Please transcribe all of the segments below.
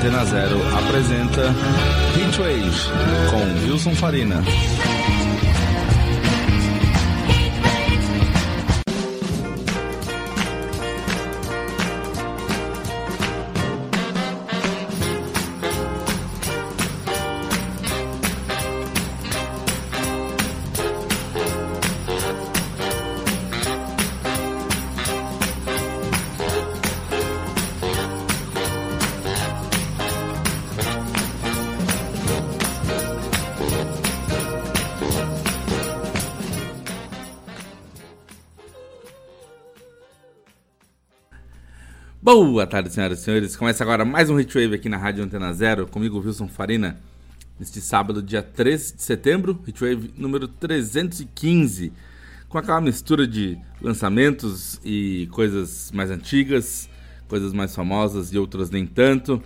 Antena Zero apresenta Heatwave com Wilson Farina. Boa tarde, senhoras e senhores. Começa agora mais um Hitwave aqui na Rádio Antena Zero, comigo, Wilson Farina, neste sábado, dia 13 de setembro, Hitwave número 315, com aquela mistura de lançamentos e coisas mais antigas, coisas mais famosas e outras nem tanto.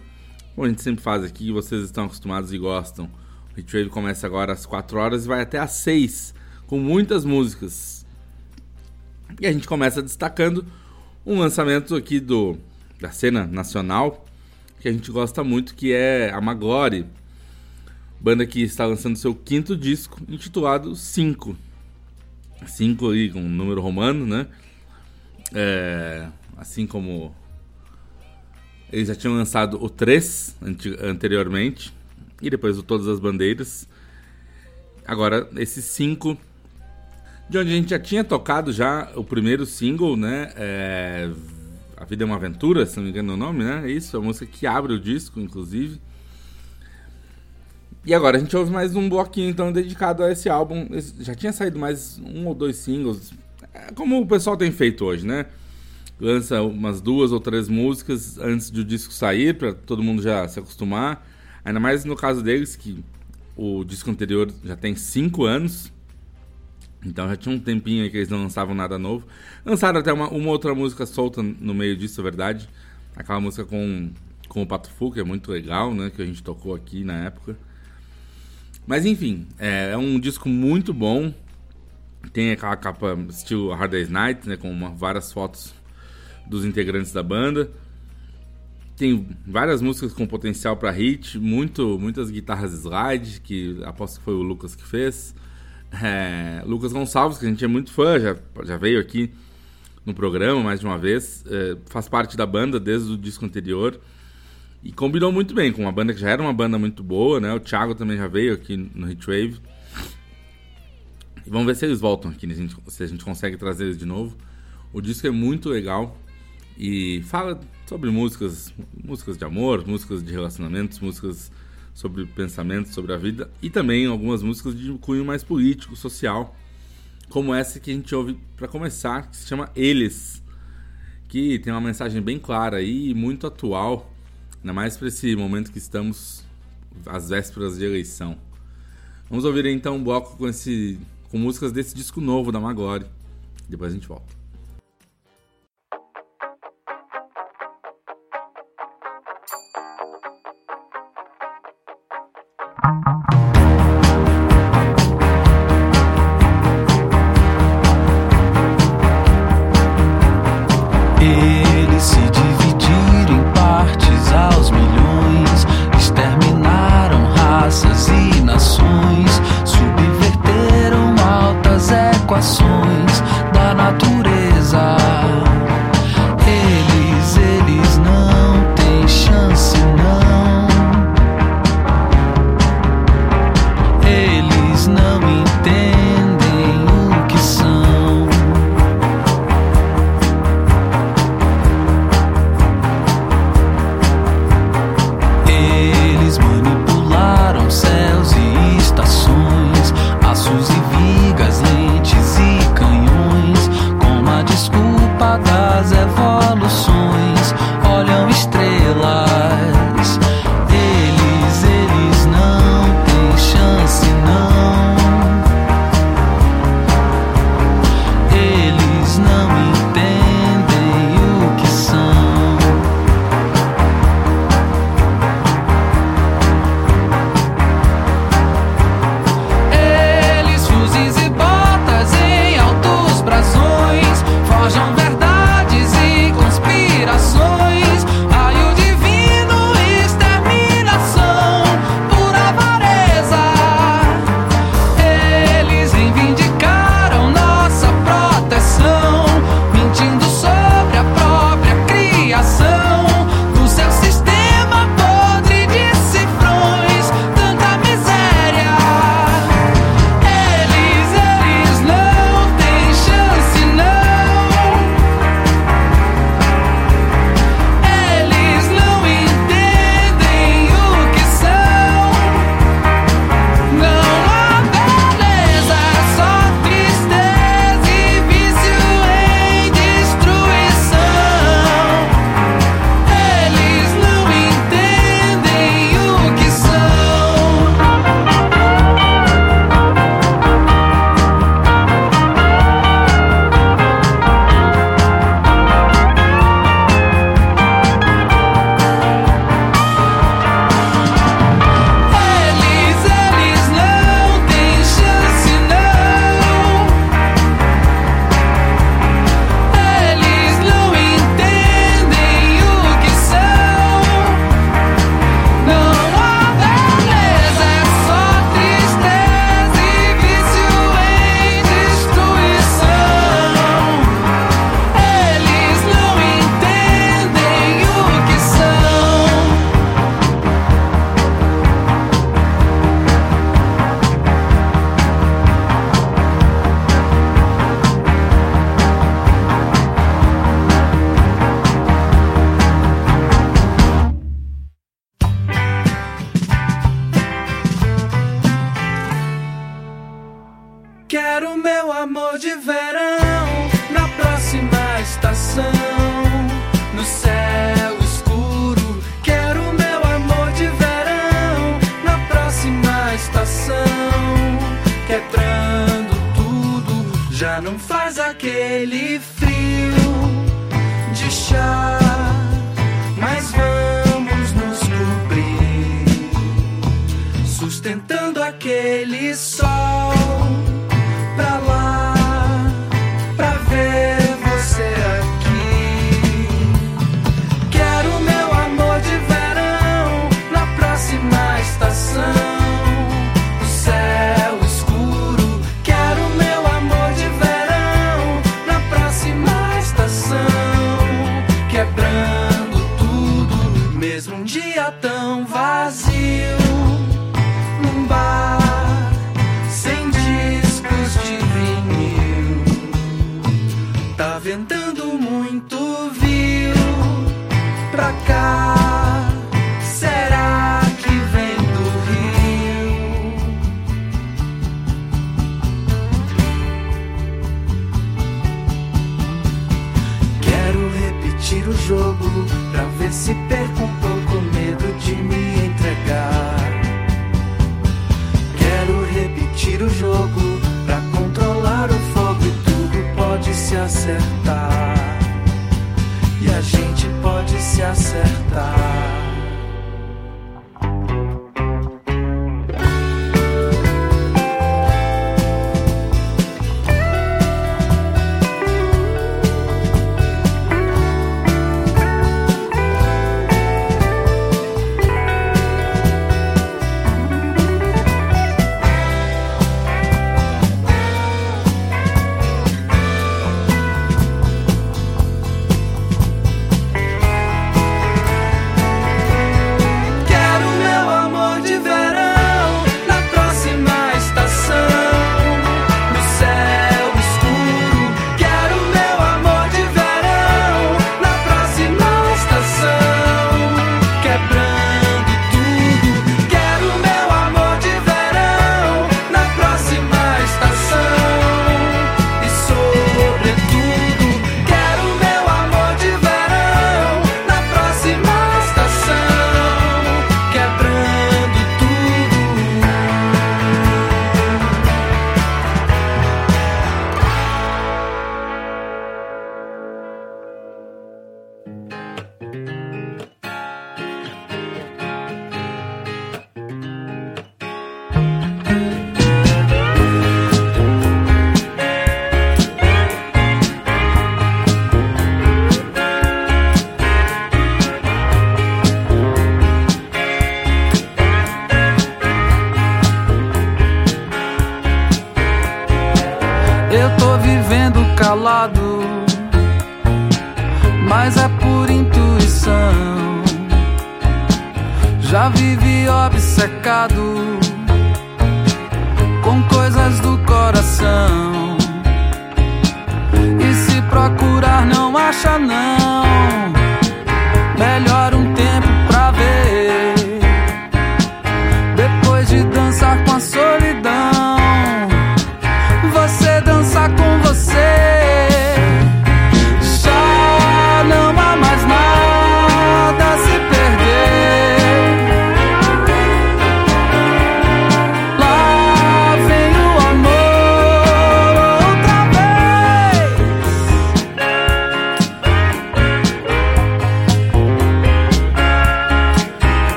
Como a gente sempre faz aqui, vocês estão acostumados e gostam. O Hitwave começa agora às 4 horas e vai até às 6, com muitas músicas. E a gente começa destacando um lançamento aqui do da cena nacional que a gente gosta muito, que é a Magori, banda que está lançando seu quinto disco, intitulado 5. 5 aí com um número romano, né? É, assim como eles já tinham lançado o 3 anteriormente, e depois o Todas as Bandeiras. Agora, esse 5, de onde a gente já tinha tocado já o primeiro single, né? É, a Vida é uma Aventura, se não me engano é o nome, né? É isso, a música que abre o disco, inclusive. E agora a gente ouve mais um bloquinho então dedicado a esse álbum. Já tinha saído mais um ou dois singles, é como o pessoal tem feito hoje, né? Lança umas duas ou três músicas antes do disco sair, para todo mundo já se acostumar. Ainda mais no caso deles, que o disco anterior já tem cinco anos. Então já tinha um tempinho aí que eles não lançavam nada novo. Lançaram até uma, uma outra música solta no meio disso, é verdade. Aquela música com, com o Pato Fu, que é muito legal, né? Que a gente tocou aqui na época. Mas enfim, é, é um disco muito bom. Tem aquela capa estilo Hard Day's Night, né? Com uma, várias fotos dos integrantes da banda. Tem várias músicas com potencial para hit, muito, muitas guitarras slide, que aposto que foi o Lucas que fez. É, Lucas Gonçalves, que a gente é muito fã, já, já veio aqui no programa mais de uma vez, é, faz parte da banda desde o disco anterior e combinou muito bem com uma banda que já era uma banda muito boa, né? O Thiago também já veio aqui no Hitwave. E vamos ver se eles voltam aqui, né? se a gente consegue trazer eles de novo. O disco é muito legal e fala sobre músicas, músicas de amor, músicas de relacionamentos, músicas sobre pensamentos sobre a vida e também algumas músicas de cunho mais político, social, como essa que a gente ouve para começar, que se chama Eles, que tem uma mensagem bem clara e muito atual, ainda mais para esse momento que estamos às vésperas de eleição. Vamos ouvir então um bloco com esse com músicas desse disco novo da Magori. Depois a gente volta.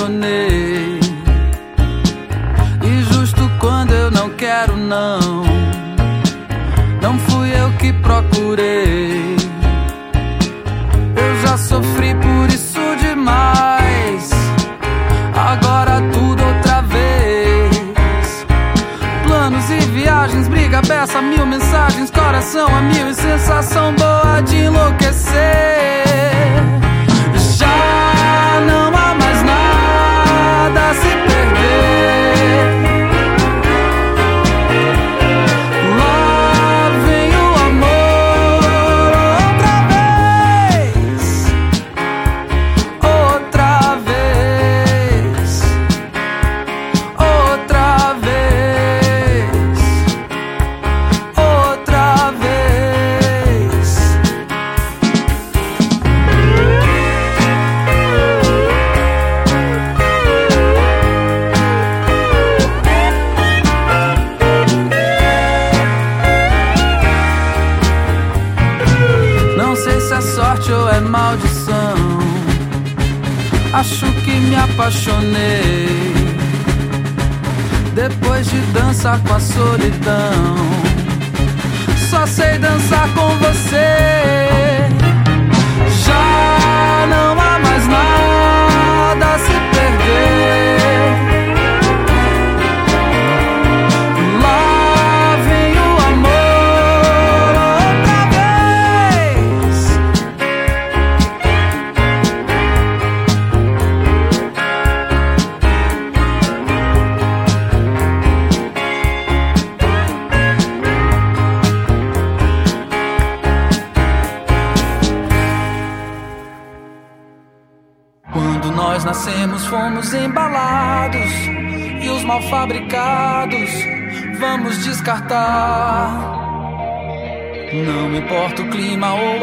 apaixonei. E justo quando eu não quero, não. Não fui eu que procurei. Eu já sofri por isso demais. Agora tudo outra vez. Planos e viagens, briga, beça, mil mensagens, coração a mil e sensação boa de enlouquecer.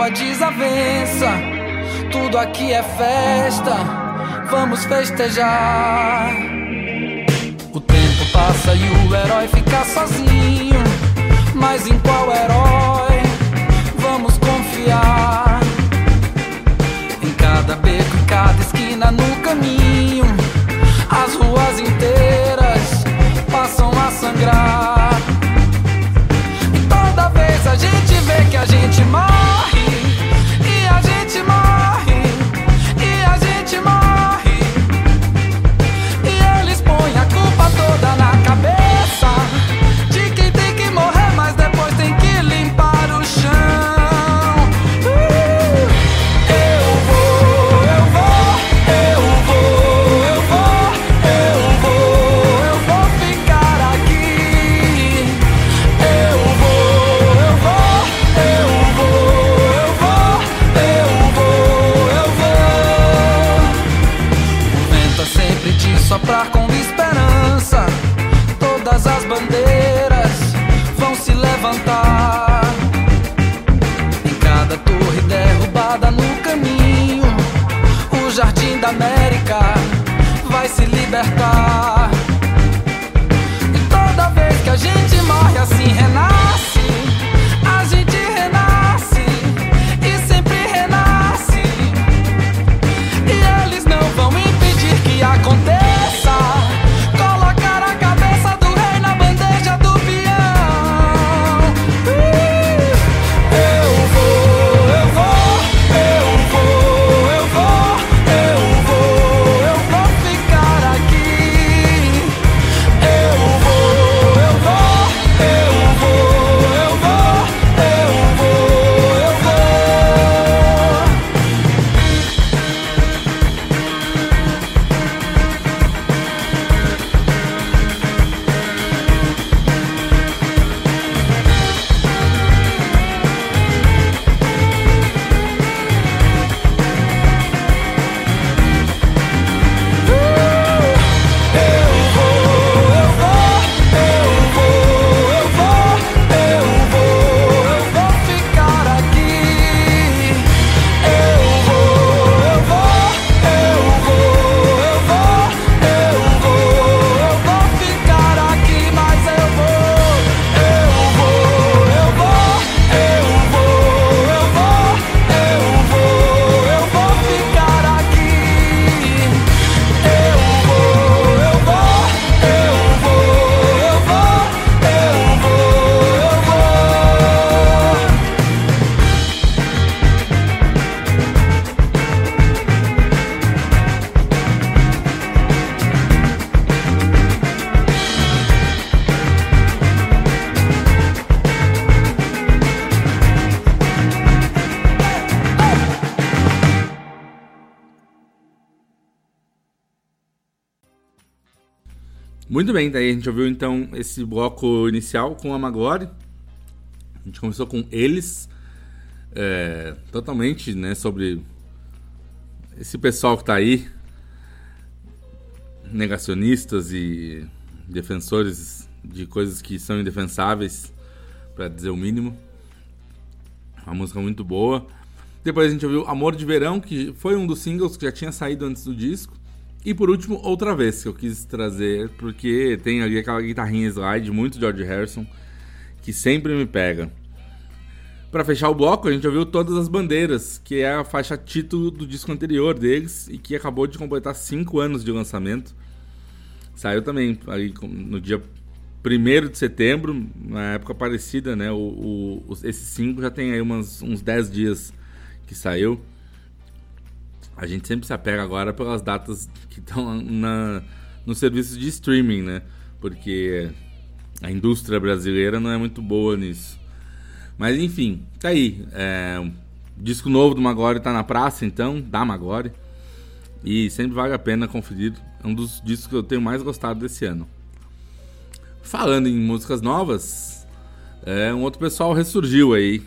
Desavença, tudo aqui é festa, vamos festejar. O tempo passa e o herói fica sozinho, mas em qual herói vamos confiar? Em cada beco, em cada esquina no caminho, as ruas inteiras passam a sangrar. E toda vez a gente vê que a gente morre, bem, daí a gente ouviu então esse bloco inicial com a Magore. A gente começou com eles, é, totalmente né, sobre esse pessoal que tá aí, negacionistas e defensores de coisas que são indefensáveis, para dizer o mínimo. Uma música muito boa. Depois a gente ouviu Amor de Verão, que foi um dos singles que já tinha saído antes do disco. E por último, Outra Vez, que eu quis trazer, porque tem ali aquela guitarrinha slide, muito George Harrison, que sempre me pega. Pra fechar o bloco, a gente ouviu Todas as Bandeiras, que é a faixa título do disco anterior deles e que acabou de completar 5 anos de lançamento. Saiu também ali no dia 1 de setembro, na época parecida, né? O, o, esse 5 já tem aí umas, uns 10 dias que saiu. A gente sempre se apega agora pelas datas que estão na, no serviço de streaming, né? Porque a indústria brasileira não é muito boa nisso. Mas enfim, tá aí. É, disco novo do Magore tá na praça, então, da Magore. E sempre vale a pena conferir. É um dos discos que eu tenho mais gostado desse ano. Falando em músicas novas, é, um outro pessoal ressurgiu aí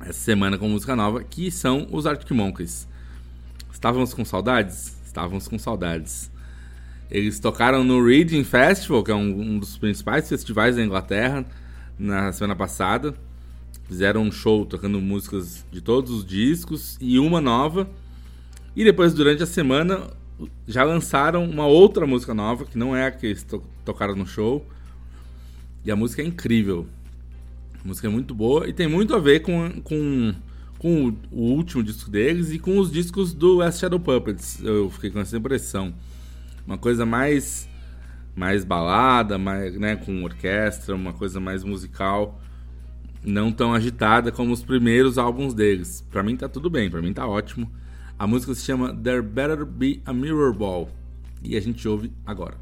essa semana com música nova, que são os Arctic Monkeys. Estávamos com saudades? Estávamos com saudades. Eles tocaram no Reading Festival, que é um, um dos principais festivais da Inglaterra, na semana passada. Fizeram um show tocando músicas de todos os discos e uma nova. E depois, durante a semana, já lançaram uma outra música nova, que não é a que eles to tocaram no show. E a música é incrível. A música é muito boa e tem muito a ver com, com, com o, o último disco deles e com os discos do West Shadow Puppets. Eu fiquei com essa impressão uma coisa mais mais balada, mais, né, com orquestra, uma coisa mais musical, não tão agitada como os primeiros álbuns deles. Para mim tá tudo bem, para mim tá ótimo. A música se chama There Better Be a Mirror Ball e a gente ouve agora.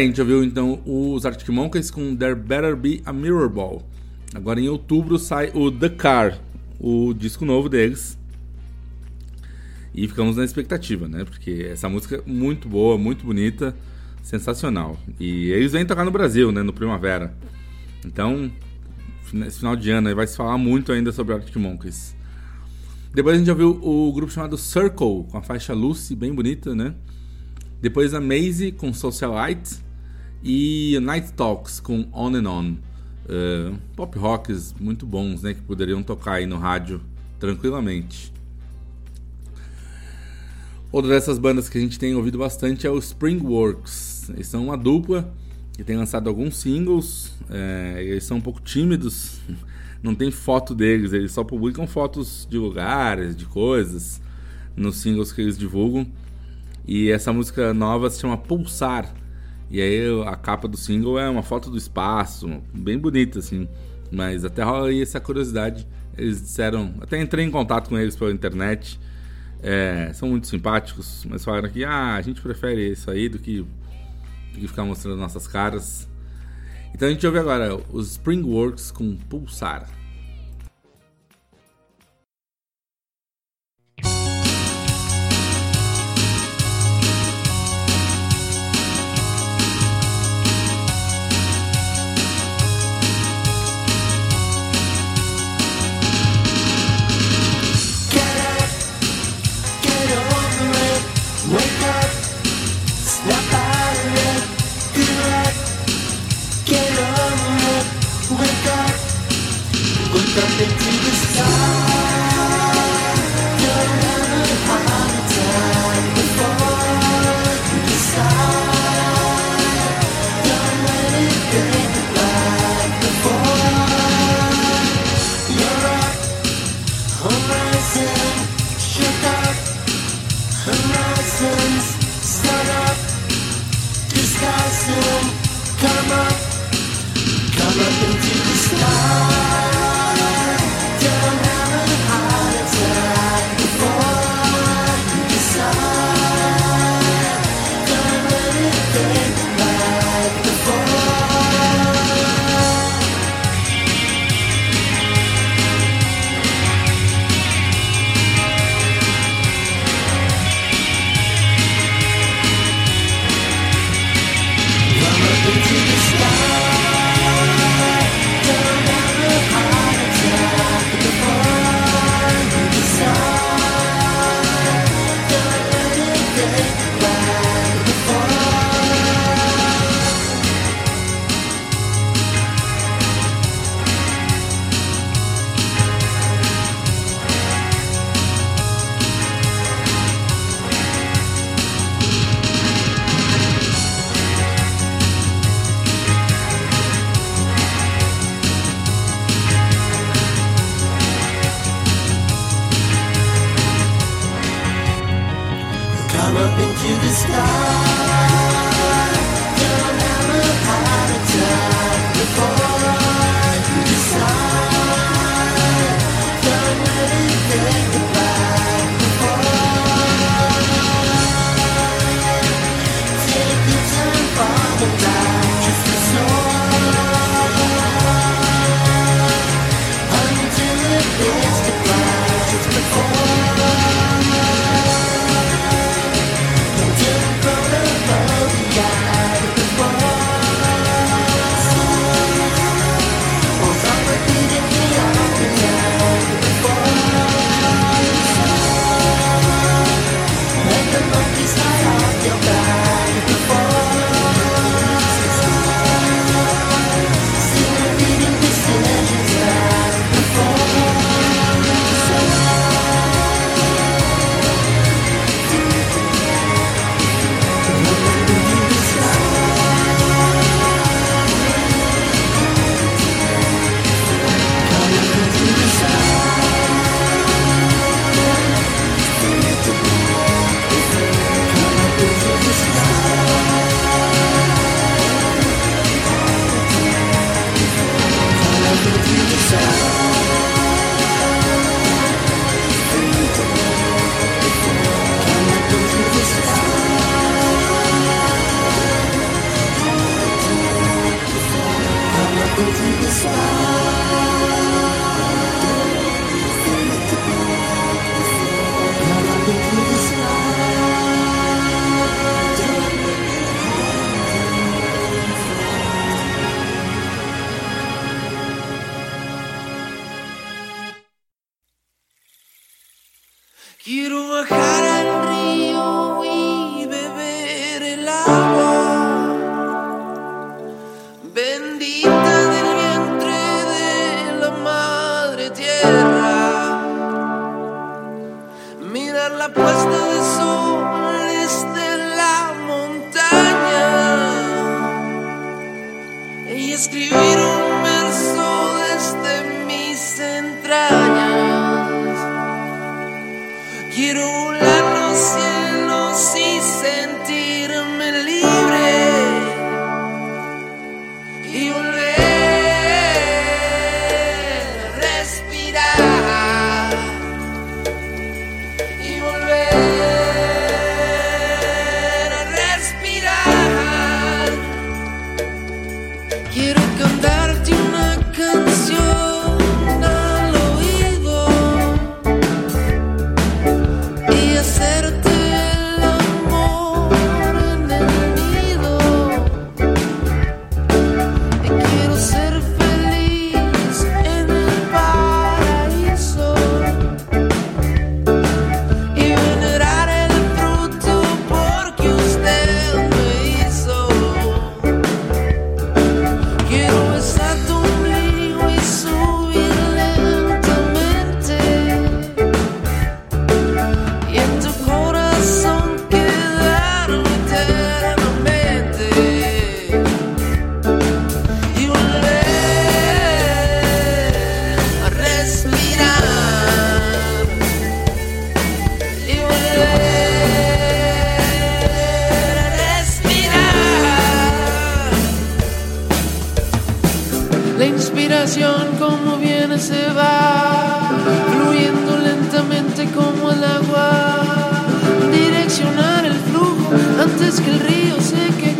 Tá, a gente já viu então os Arctic Monkeys com There Better Be a Mirror Ball. Agora em outubro sai o The Car, o disco novo deles. E ficamos na expectativa, né? Porque essa música é muito boa, muito bonita, sensacional. E eles vêm tocar no Brasil, né? No Primavera. Então, nesse final de ano aí vai se falar muito ainda sobre Arctic Monkeys. Depois a gente já viu o grupo chamado Circle, com a faixa Lucy, bem bonita, né? Depois a Maisie com Socialite e Night Talks com On and On. Uh, pop rocks muito bons, né? Que poderiam tocar aí no rádio tranquilamente. Outra dessas bandas que a gente tem ouvido bastante é o Springworks. Eles são uma dupla que tem lançado alguns singles. É, eles são um pouco tímidos, não tem foto deles, eles só publicam fotos de lugares, de coisas nos singles que eles divulgam. E essa música nova se chama Pulsar. E aí a capa do single é uma foto do espaço, bem bonita assim. Mas até rola aí essa curiosidade. Eles disseram, até entrei em contato com eles pela internet. É, são muito simpáticos, mas falaram que ah, a gente prefere isso aí do que, do que ficar mostrando nossas caras. Então a gente ouve agora os Springworks com Pulsar. up into the sun. stars. La inspiración como viene se va, fluyendo lentamente como el agua. Direccionar el flujo antes que el río seque.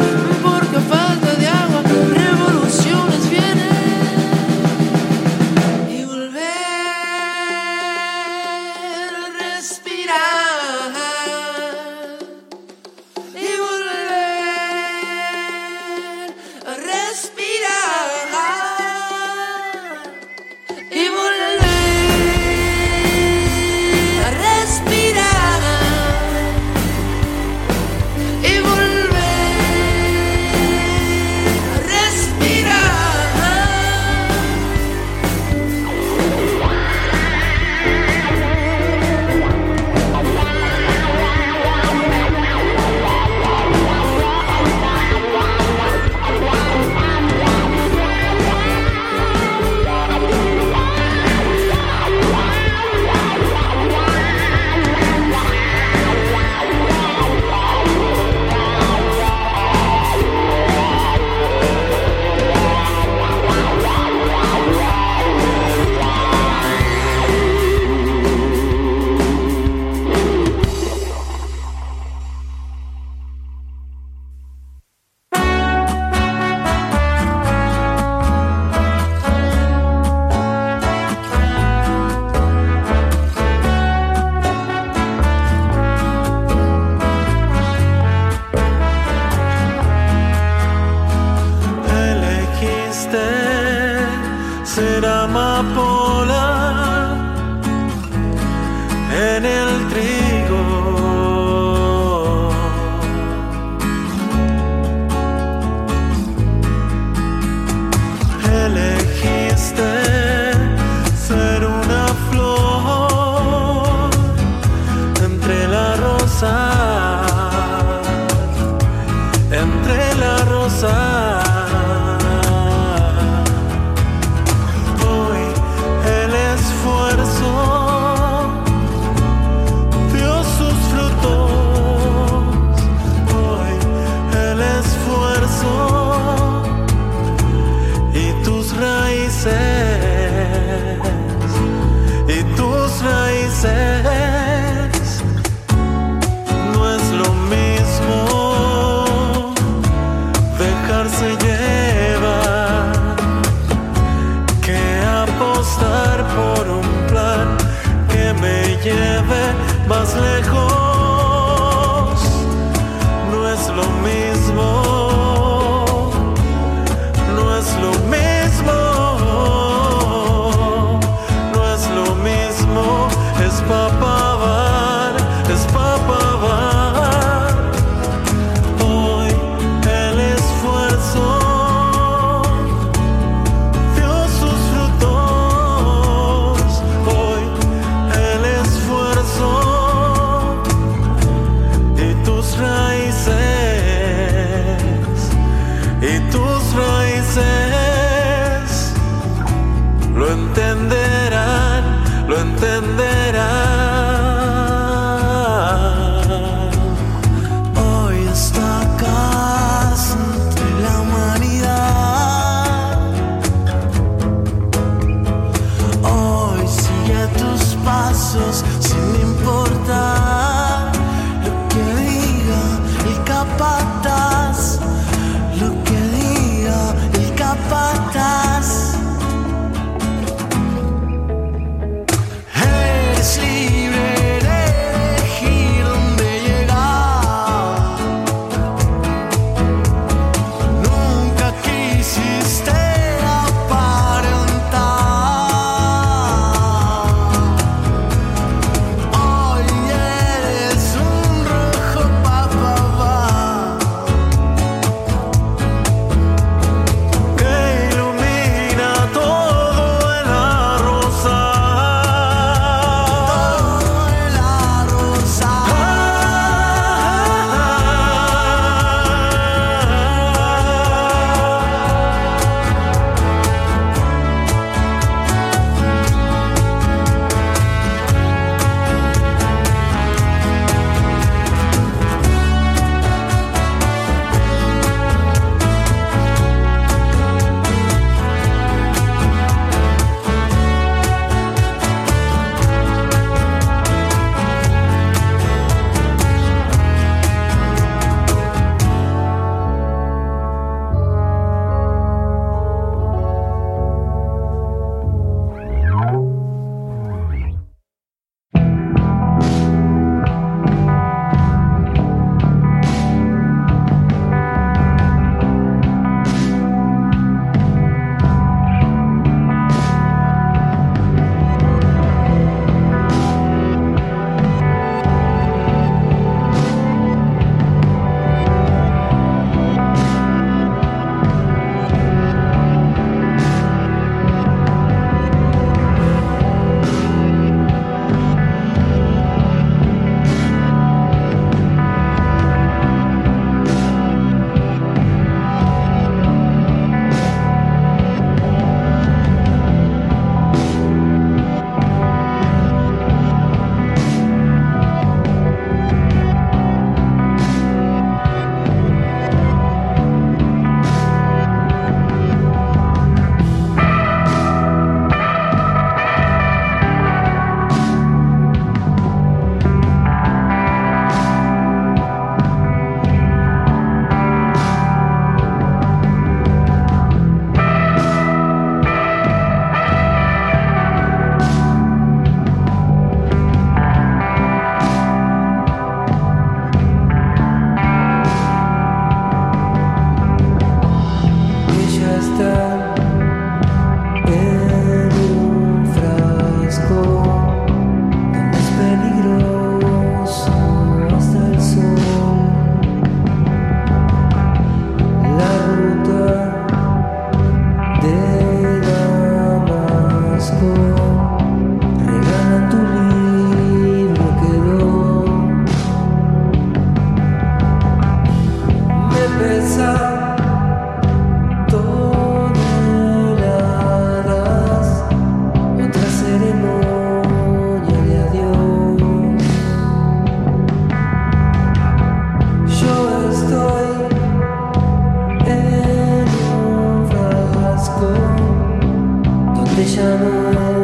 Perişan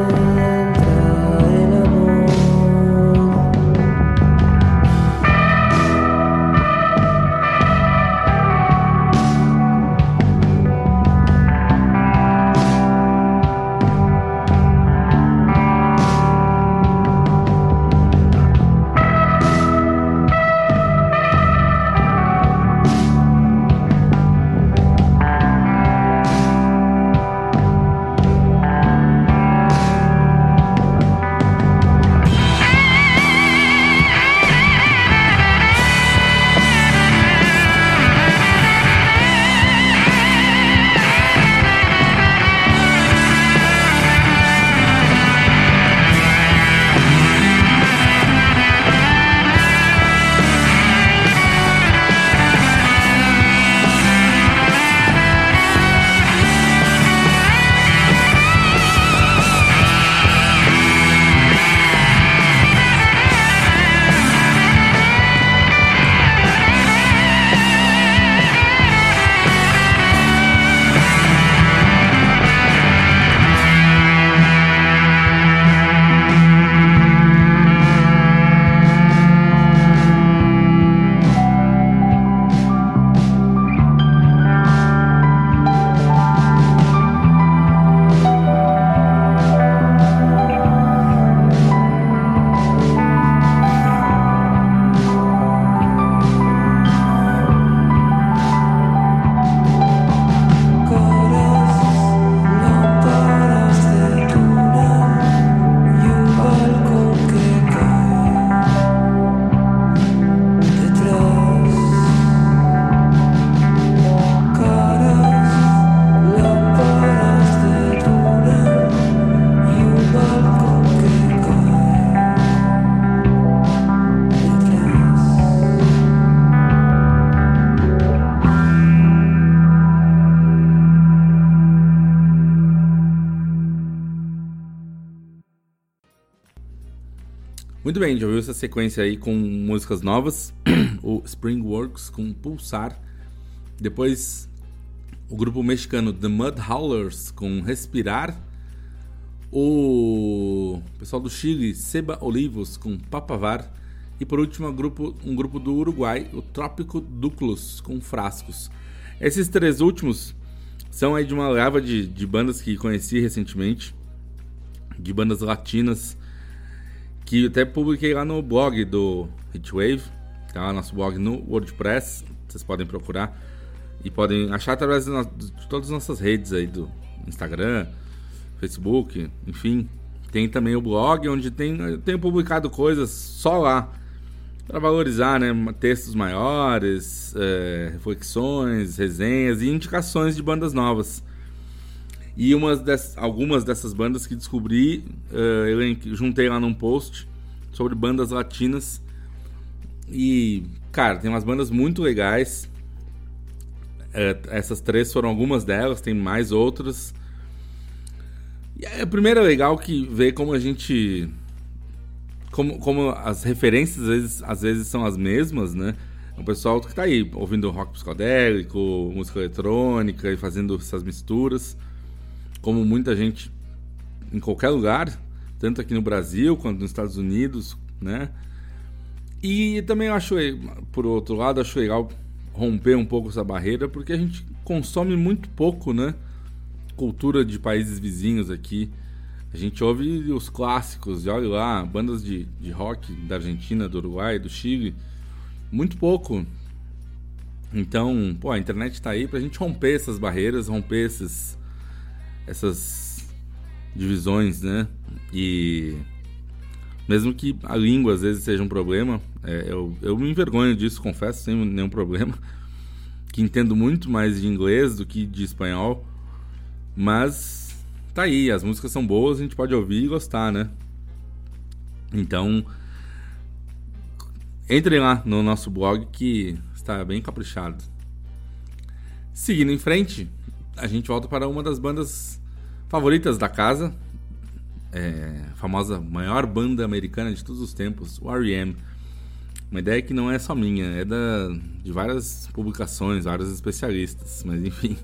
Muito bem, já ouviu essa sequência aí com músicas novas. o Springworks com Pulsar. Depois o grupo mexicano The Mud Howlers com Respirar. O pessoal do Chile, Seba Olivos com Papavar. E por último, um grupo, um grupo do Uruguai, o Trópico Duclos com Frascos. Esses três últimos são aí de uma leva de, de bandas que conheci recentemente, de bandas latinas, que até publiquei lá no blog do Hitwave, tá nosso blog no WordPress, vocês podem procurar e podem achar através de, de todas as nossas redes aí do Instagram, Facebook, enfim. Tem também o blog onde tem, eu tenho publicado coisas só lá para valorizar, né? Textos maiores, é, reflexões, resenhas e indicações de bandas novas. E umas des- algumas dessas bandas que descobri, eh, eu juntei lá num post sobre bandas latinas. E, cara, tem umas bandas muito legais. Eh, essas três foram algumas delas, tem mais outras. E é primeiro é legal que ver como a gente. Como, como as referências às vezes, às vezes são as mesmas, né? O pessoal que tá aí ouvindo rock psicodélico, música eletrônica e fazendo essas misturas como muita gente em qualquer lugar, tanto aqui no Brasil quanto nos Estados Unidos, né? E também acho, por outro lado, acho legal romper um pouco essa barreira, porque a gente consome muito pouco, né? Cultura de países vizinhos aqui. A gente ouve os clássicos, e olha lá, bandas de, de rock da Argentina, do Uruguai, do Chile, muito pouco. Então, pô, a internet tá aí pra gente romper essas barreiras, romper esses, essas divisões, né? E mesmo que a língua às vezes seja um problema, é, eu, eu me envergonho disso, confesso, sem nenhum problema, que entendo muito mais de inglês do que de espanhol, mas tá aí, as músicas são boas, a gente pode ouvir e gostar, né? Então, entrem lá no nosso blog que está bem caprichado. Seguindo em frente, a gente volta para uma das bandas favoritas da casa, é, a famosa maior banda americana de todos os tempos, o R.E.M. Uma ideia que não é só minha, é da, de várias publicações, vários especialistas, mas enfim.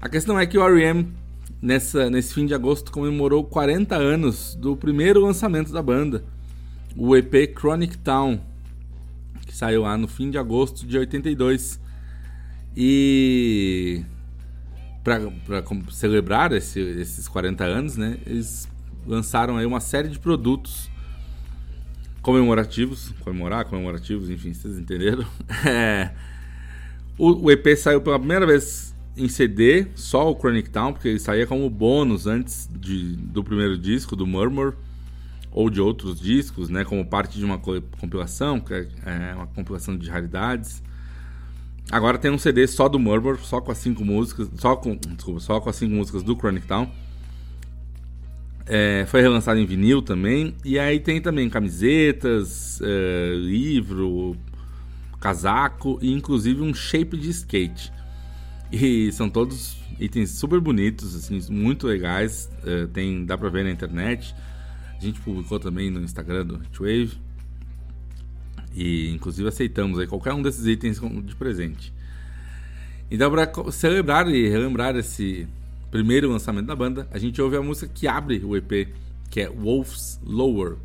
A questão é que o R.E.M. Nessa, nesse fim de agosto comemorou 40 anos do primeiro lançamento da banda, o EP Chronic Town, que saiu lá no fim de agosto de 82. E para celebrar esse- esses 40 anos, né, eles lançaram aí uma série de produtos comemorativos, comemorar, comemorativos, enfim, vocês entenderam? É, o, o EP saiu pela primeira vez em CD, só o Chronic Town, porque ele saía como bônus antes de, do primeiro disco, do Murmur, ou de outros discos, né, como parte de uma co- compilação, que é, é uma compilação de raridades. Agora tem um CD só do Murmur, só com as cinco músicas, só com, desculpa, só com as cinco músicas do Chronic Town. É, foi relançado em vinil também. E aí tem também camisetas, é, livro, casaco e inclusive um shape de skate. E são todos itens super bonitos, assim, muito legais. é, tem, dá pra ver na internet. A gente publicou também no Instagram do Hitwave. E inclusive aceitamos aí qualquer um desses itens de presente. Então, para celebrar e relembrar esse primeiro lançamento da banda, a gente ouve a música que abre o EP, que é Wolf's Lower.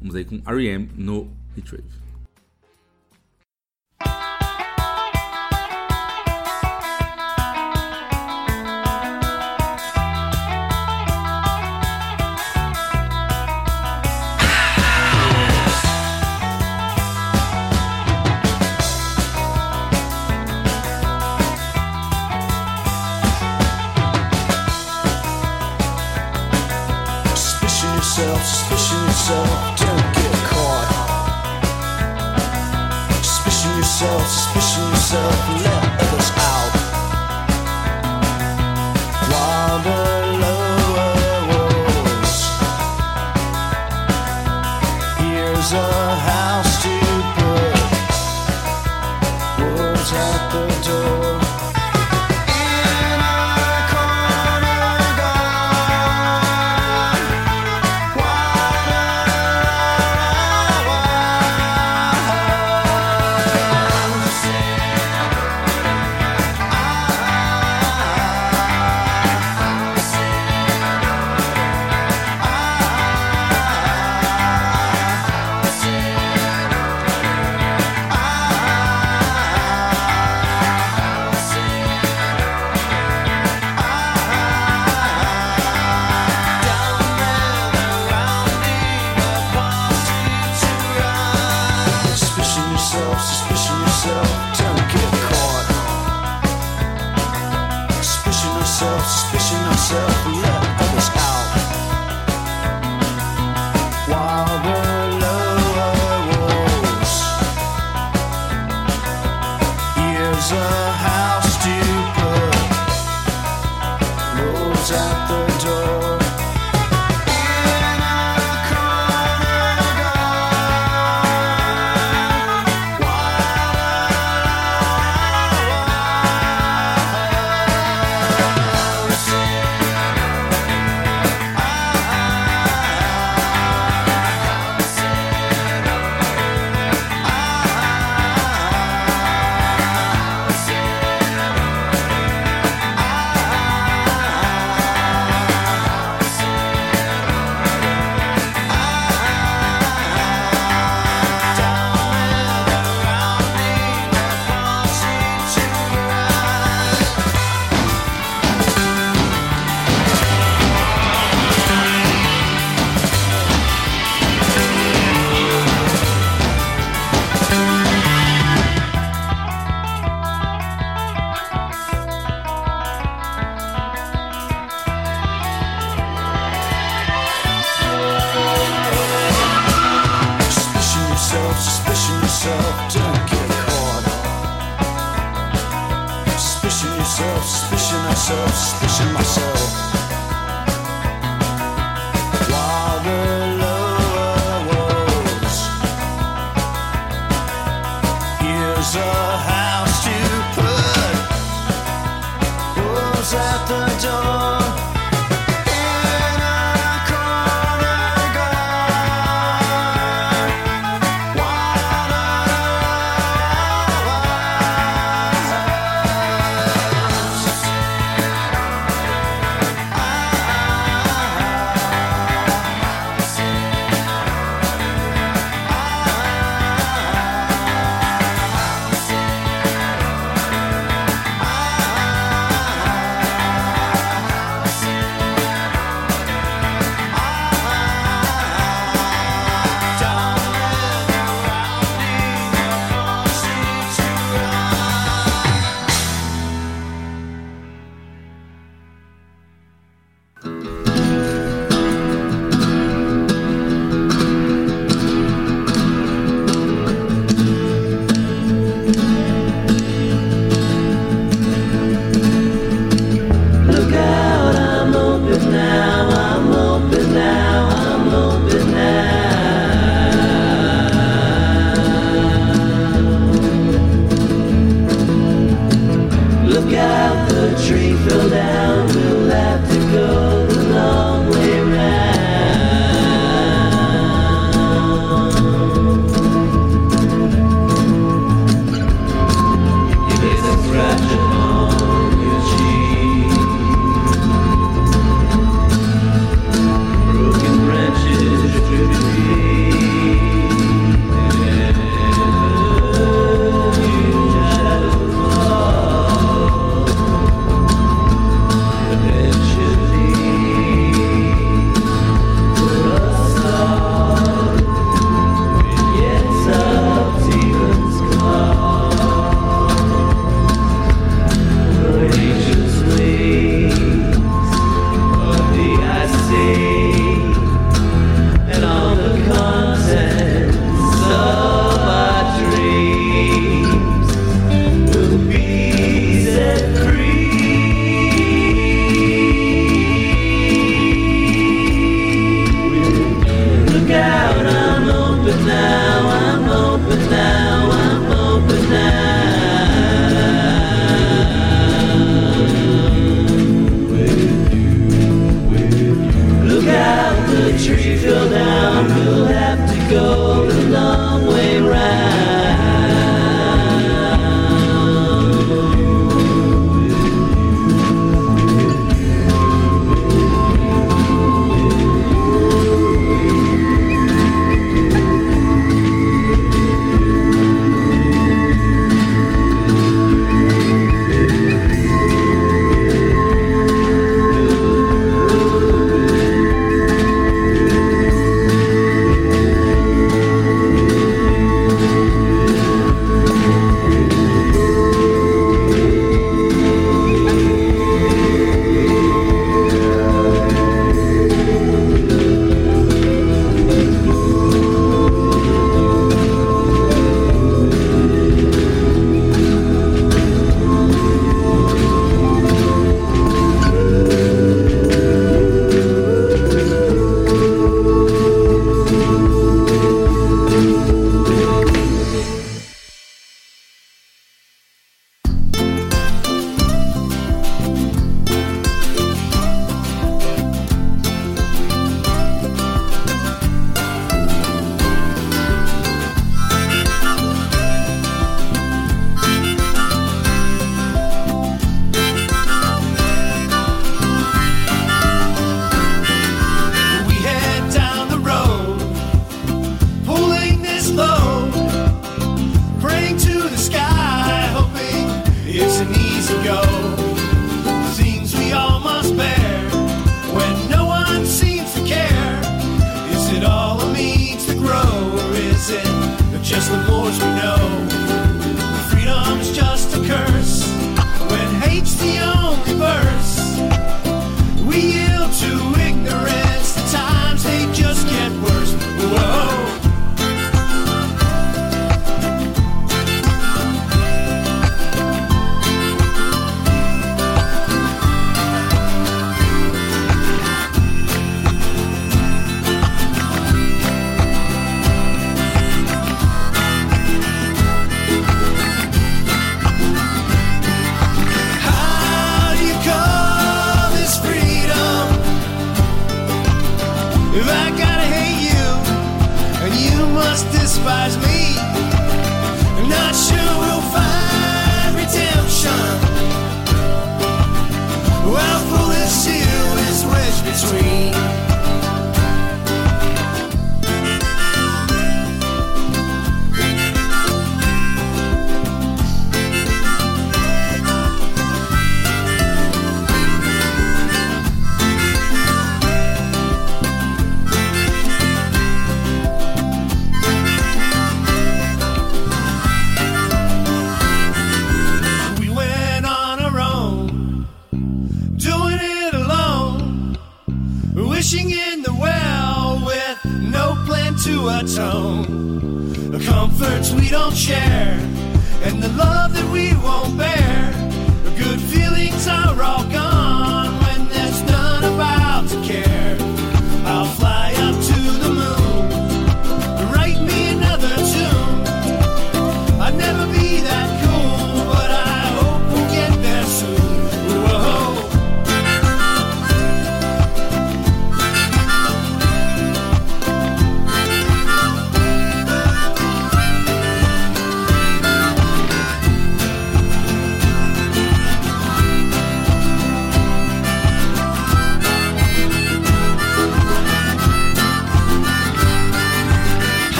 Vamos aí com R.E.M. no Hitwave. Yourself, suspicion yourself, don't get caught. Suspicion yourself, suspicion yourself, let others out.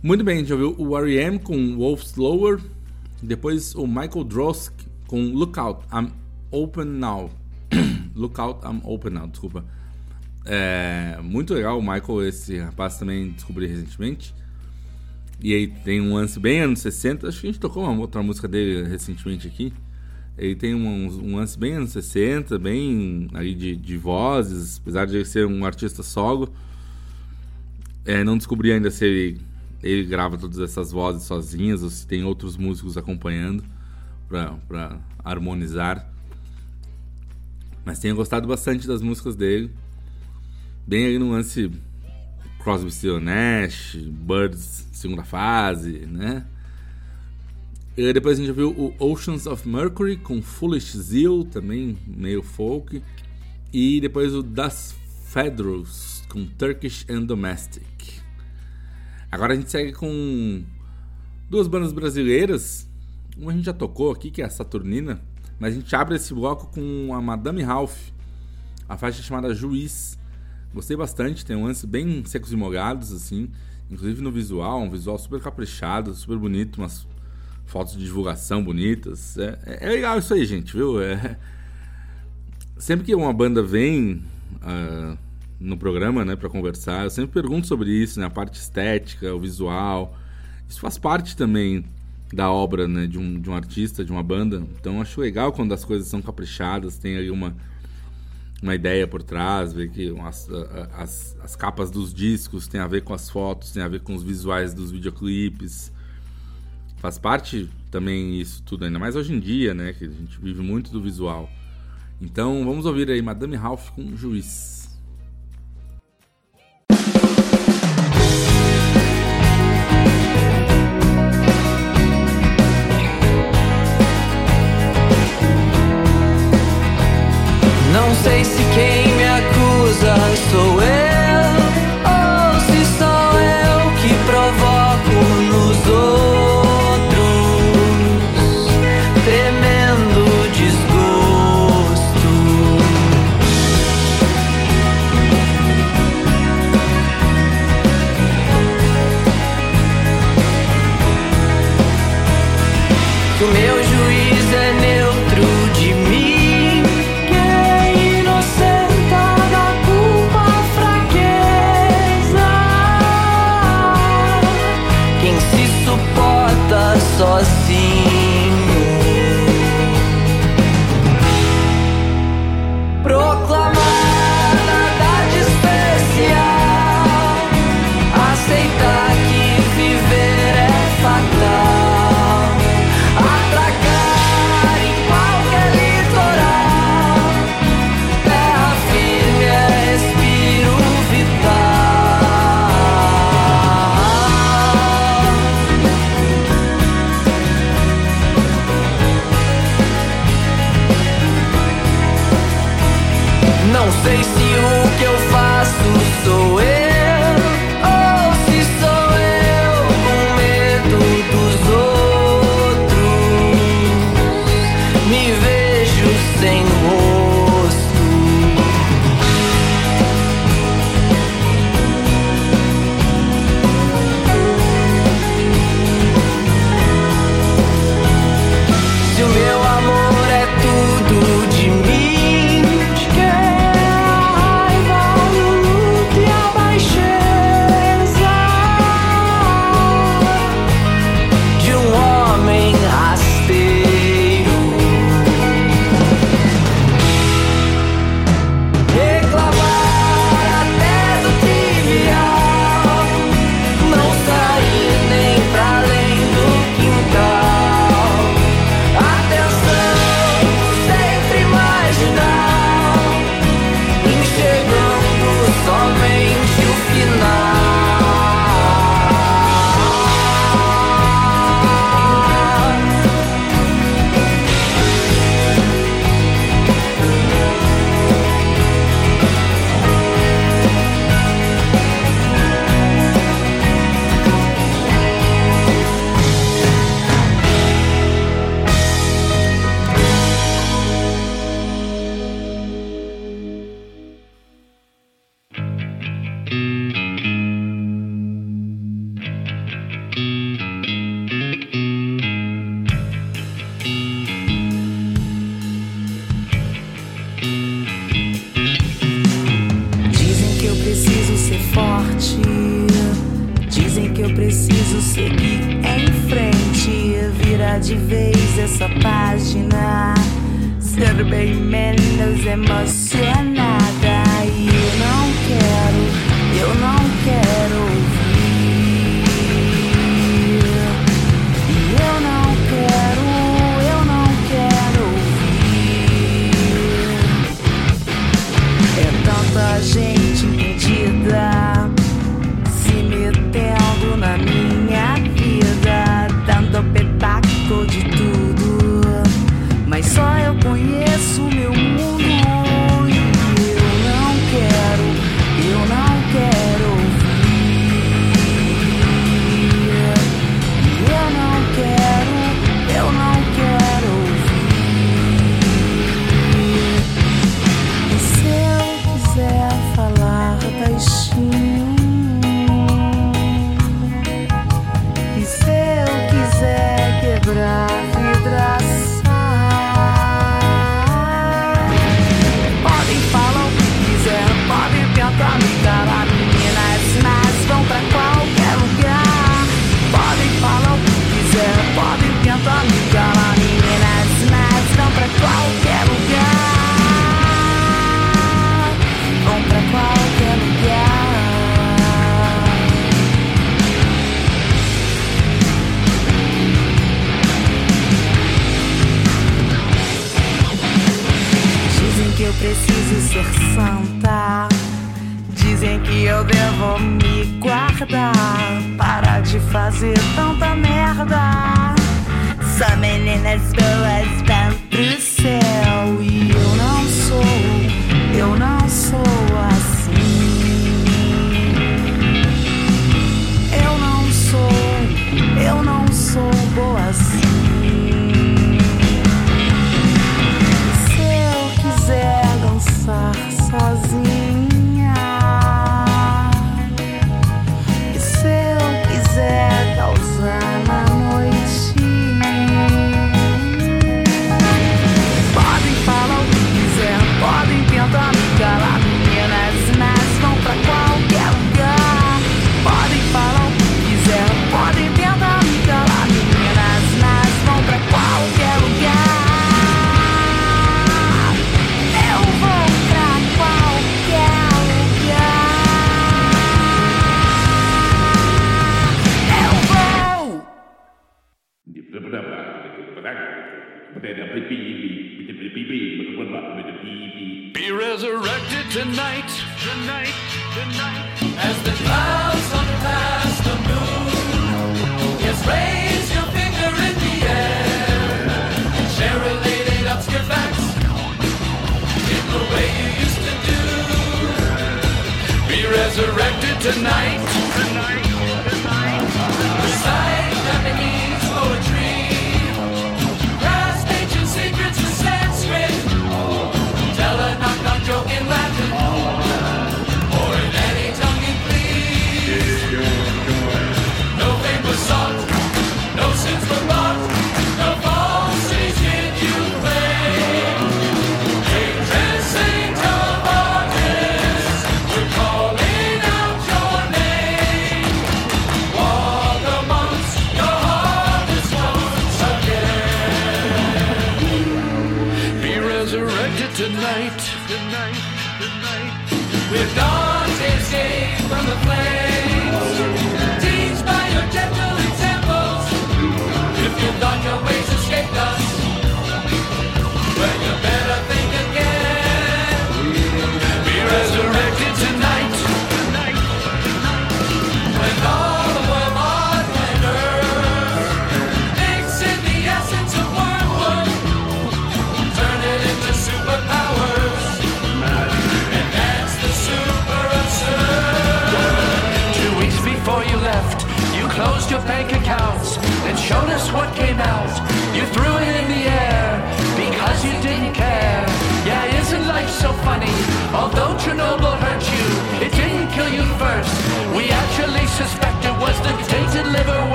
Muito bem, a gente ouviu o R.E.M. com Wolf Slower, depois o Michael Drosk com Lookout, I'm Open Now. Lookout, I'm Open Now, desculpa. É, muito legal o Michael, esse rapaz também descobri recentemente. E aí tem um lance bem anos 60, acho que a gente tocou uma outra música dele recentemente aqui. Ele tem um, um lance bem anos 60, bem aí de, de vozes, apesar de ele ser um artista solo. É, não descobri ainda se ele, ele grava todas essas vozes sozinhas ou se tem outros músicos acompanhando para harmonizar. Mas tenho gostado bastante das músicas dele. Bem aí no lance Crosby, Still Nash, Birds, segunda fase, né? E depois a gente viu o Oceans of Mercury com Foolish Zeal, também meio folk. E depois o Das Fedros com Turkish and Domestic. Agora a gente segue com duas bandas brasileiras. Uma a gente já tocou aqui, que é a Saturnina. Mas a gente abre esse bloco com a Madame Ralph. A faixa chamada Juiz. Gostei bastante, tem um lance bem secos e molhados, assim. Inclusive no visual, um visual super caprichado, super bonito, umas fotos de divulgação bonitas. É, é- é legal isso aí, gente, viu? É... Sempre que uma banda vem ah, no programa, né, para conversar, eu sempre pergunto sobre isso, né? A parte estética, o visual. Isso faz parte também da obra, né, de um, de um artista, de uma banda. Então acho legal quando as coisas são caprichadas, tem aí uma uma ideia por trás, ver que as, as, as capas dos discos tem a ver com as fotos, tem a ver com os visuais dos videoclipes. Faz parte também isso tudo, ainda mais hoje em dia, né? Que a gente vive muito do visual. Então vamos ouvir aí Madame Ralph com Juiz. Não sei se quem me acusa sou eu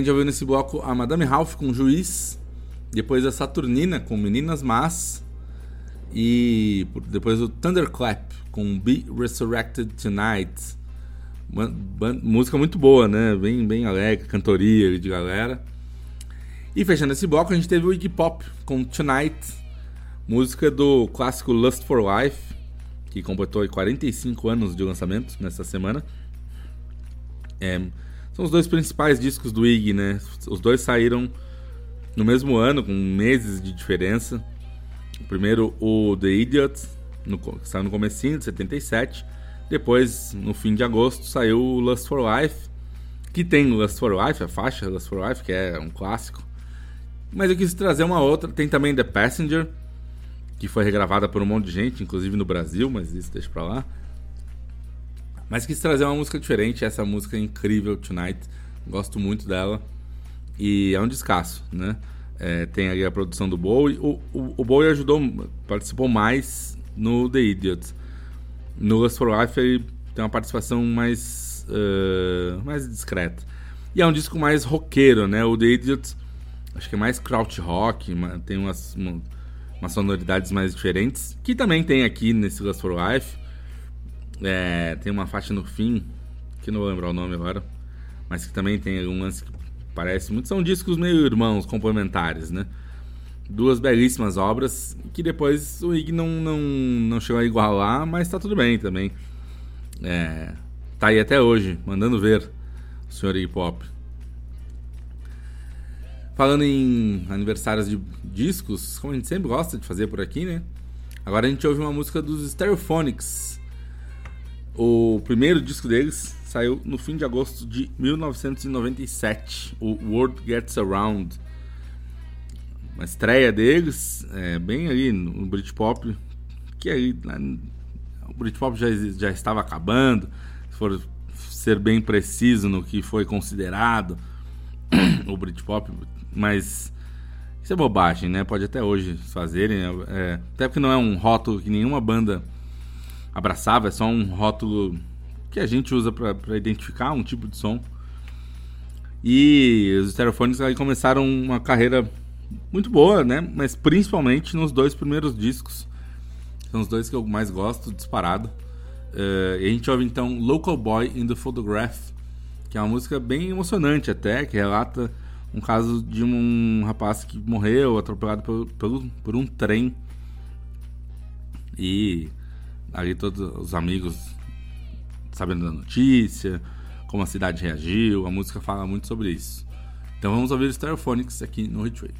gente ouviu nesse bloco a Madame Ralph com Juiz, depois a Saturnina com Meninas Más, e depois o Thunderclap com Be Resurrected Tonight. Uma- ban- música muito boa, né? Bem, bem alegre, cantoria de galera. E fechando esse bloco, a gente teve o Iggy Pop com Tonight, música do clássico Lust for Life, que completou aí 45 anos de lançamento nessa semana. É, são os dois principais discos do Iggy, né? Os dois saíram no mesmo ano, com meses de diferença. O primeiro, o The Idiot, no, que saiu no comecinho de 77. Depois, no fim de agosto, saiu o Lust for Life, que tem Lust for Life, a faixa Lust for Life, que é um clássico. Mas eu quis trazer uma outra. Tem também The Passenger, que foi regravada por um monte de gente, inclusive no Brasil, mas isso deixa pra lá. Mas quis trazer uma música diferente, essa música é incrível, Tonight. Gosto muito dela. E é um descasso, né? É, tem ali a produção do Bowie. O, o, o Bowie ajudou, participou mais no The Idiot. No Lust for Life ele tem uma participação mais, eh, mais discreta. E é um disco mais roqueiro, né? O The Idiot acho que é mais crouch rock, tem umas, uma- umas sonoridades mais diferentes. Que também tem aqui nesse Lust for Life. É, tem uma faixa no fim, que não vou lembrar o nome agora, mas que também tem um lance que parece muito. São discos meio irmãos, complementares, né? Duas belíssimas obras que depois o Ig não, não, não chegou a igualar, mas tá tudo bem também. É, tá aí até hoje, mandando ver o Sr. Iggy Pop. Falando em aniversários de discos, como a gente sempre gosta de fazer por aqui, né? Agora a gente ouve uma música dos Stereophonics. O primeiro disco deles saiu no fim de agosto de 1997, o World Gets Around. Uma estreia deles, é, bem ali no Britpop, que aí né, o Britpop já, já estava acabando, se for ser bem preciso no que foi considerado o Britpop, mas isso é bobagem, né? Pode até hoje fazerem, é, até porque não é um rótulo que nenhuma banda abraçava, é só um rótulo que a gente usa para identificar um tipo de som. E os Stereophonics aí começaram uma carreira muito boa, né? Mas principalmente nos dois primeiros discos. São os dois que eu mais gosto, disparado. Eh, e a gente ouve então Local Boy in the Photograph, que é uma música bem emocionante até, que relata um caso de um rapaz que morreu atropelado por, por, por um trem. E ali todos os amigos sabendo da notícia, como a cidade reagiu, a música fala muito sobre isso. Então vamos ouvir Stereophonics aqui no Hitwave.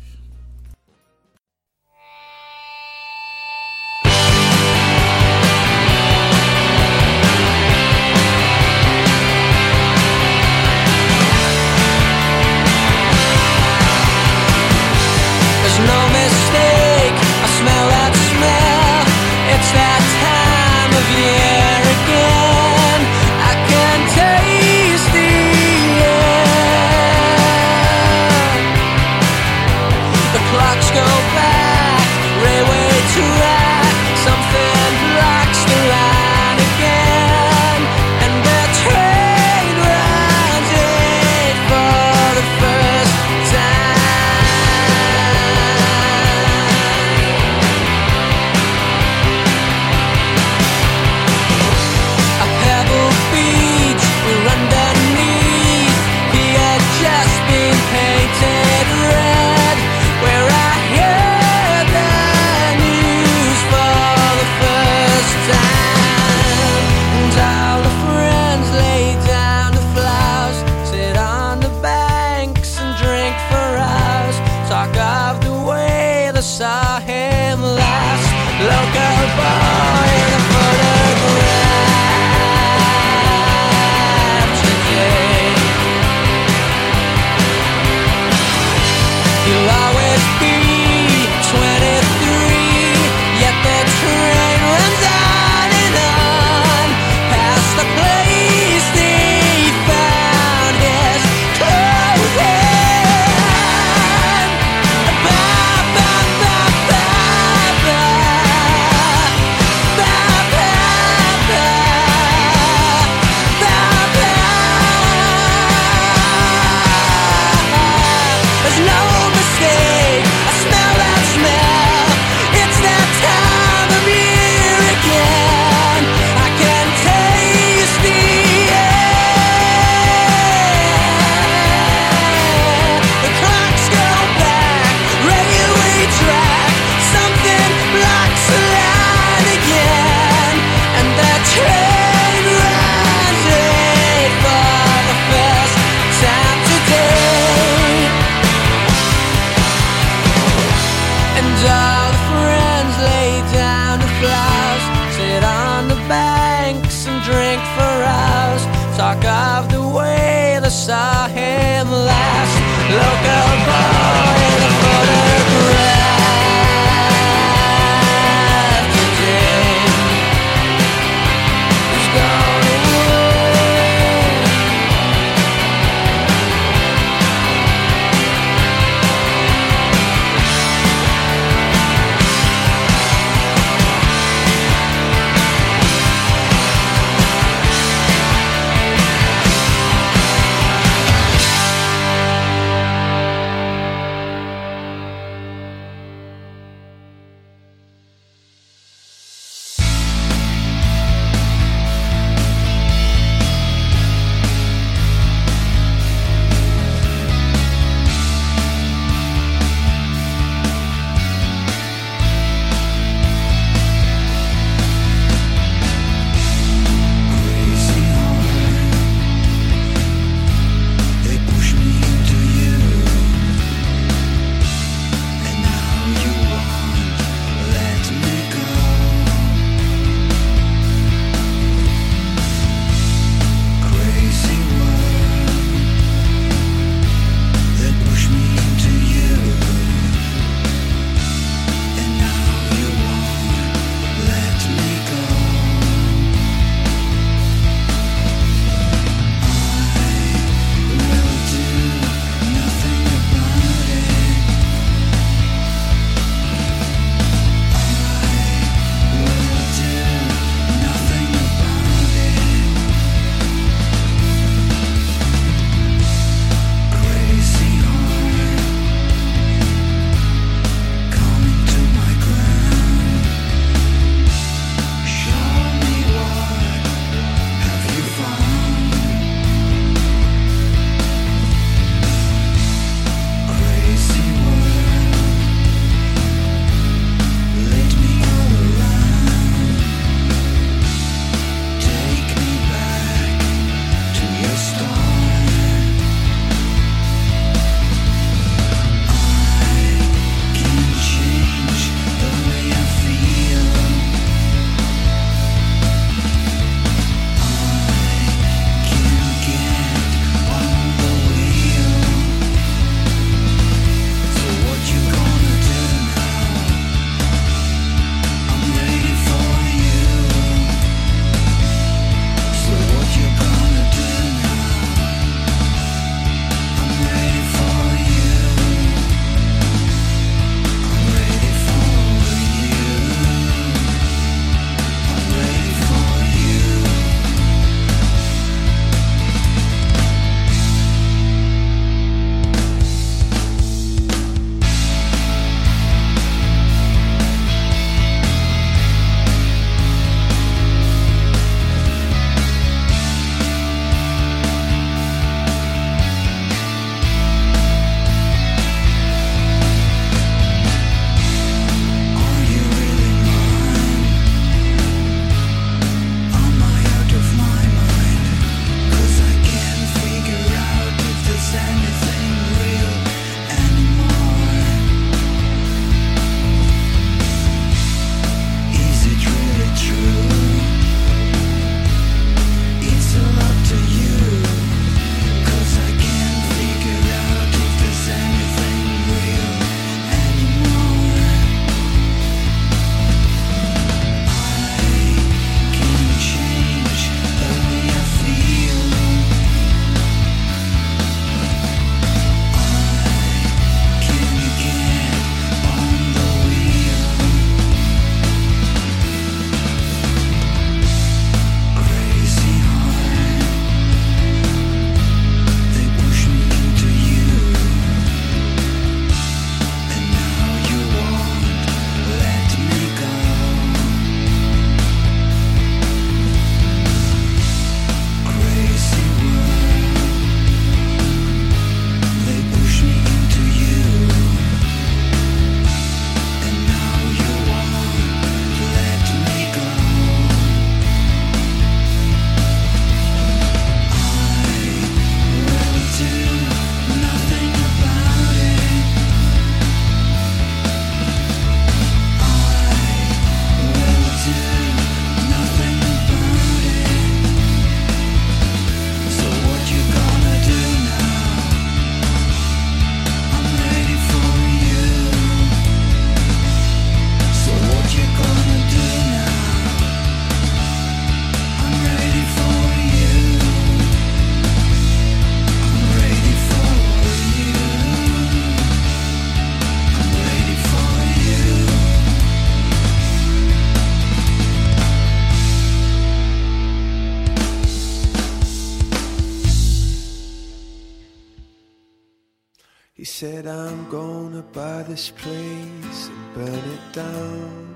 This place and burn it down.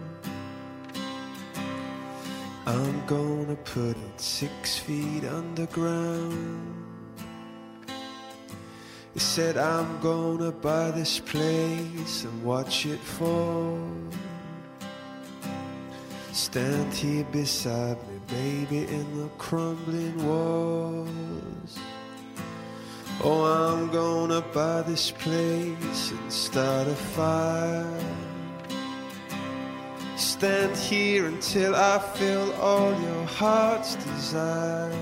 I'm gonna put it six feet underground. He said, I'm gonna buy this place and watch it fall. Stand here beside me, baby, in the crumbling walls. Oh, I'm gonna buy this place and start a fire. Stand here until I fill all your heart's desires.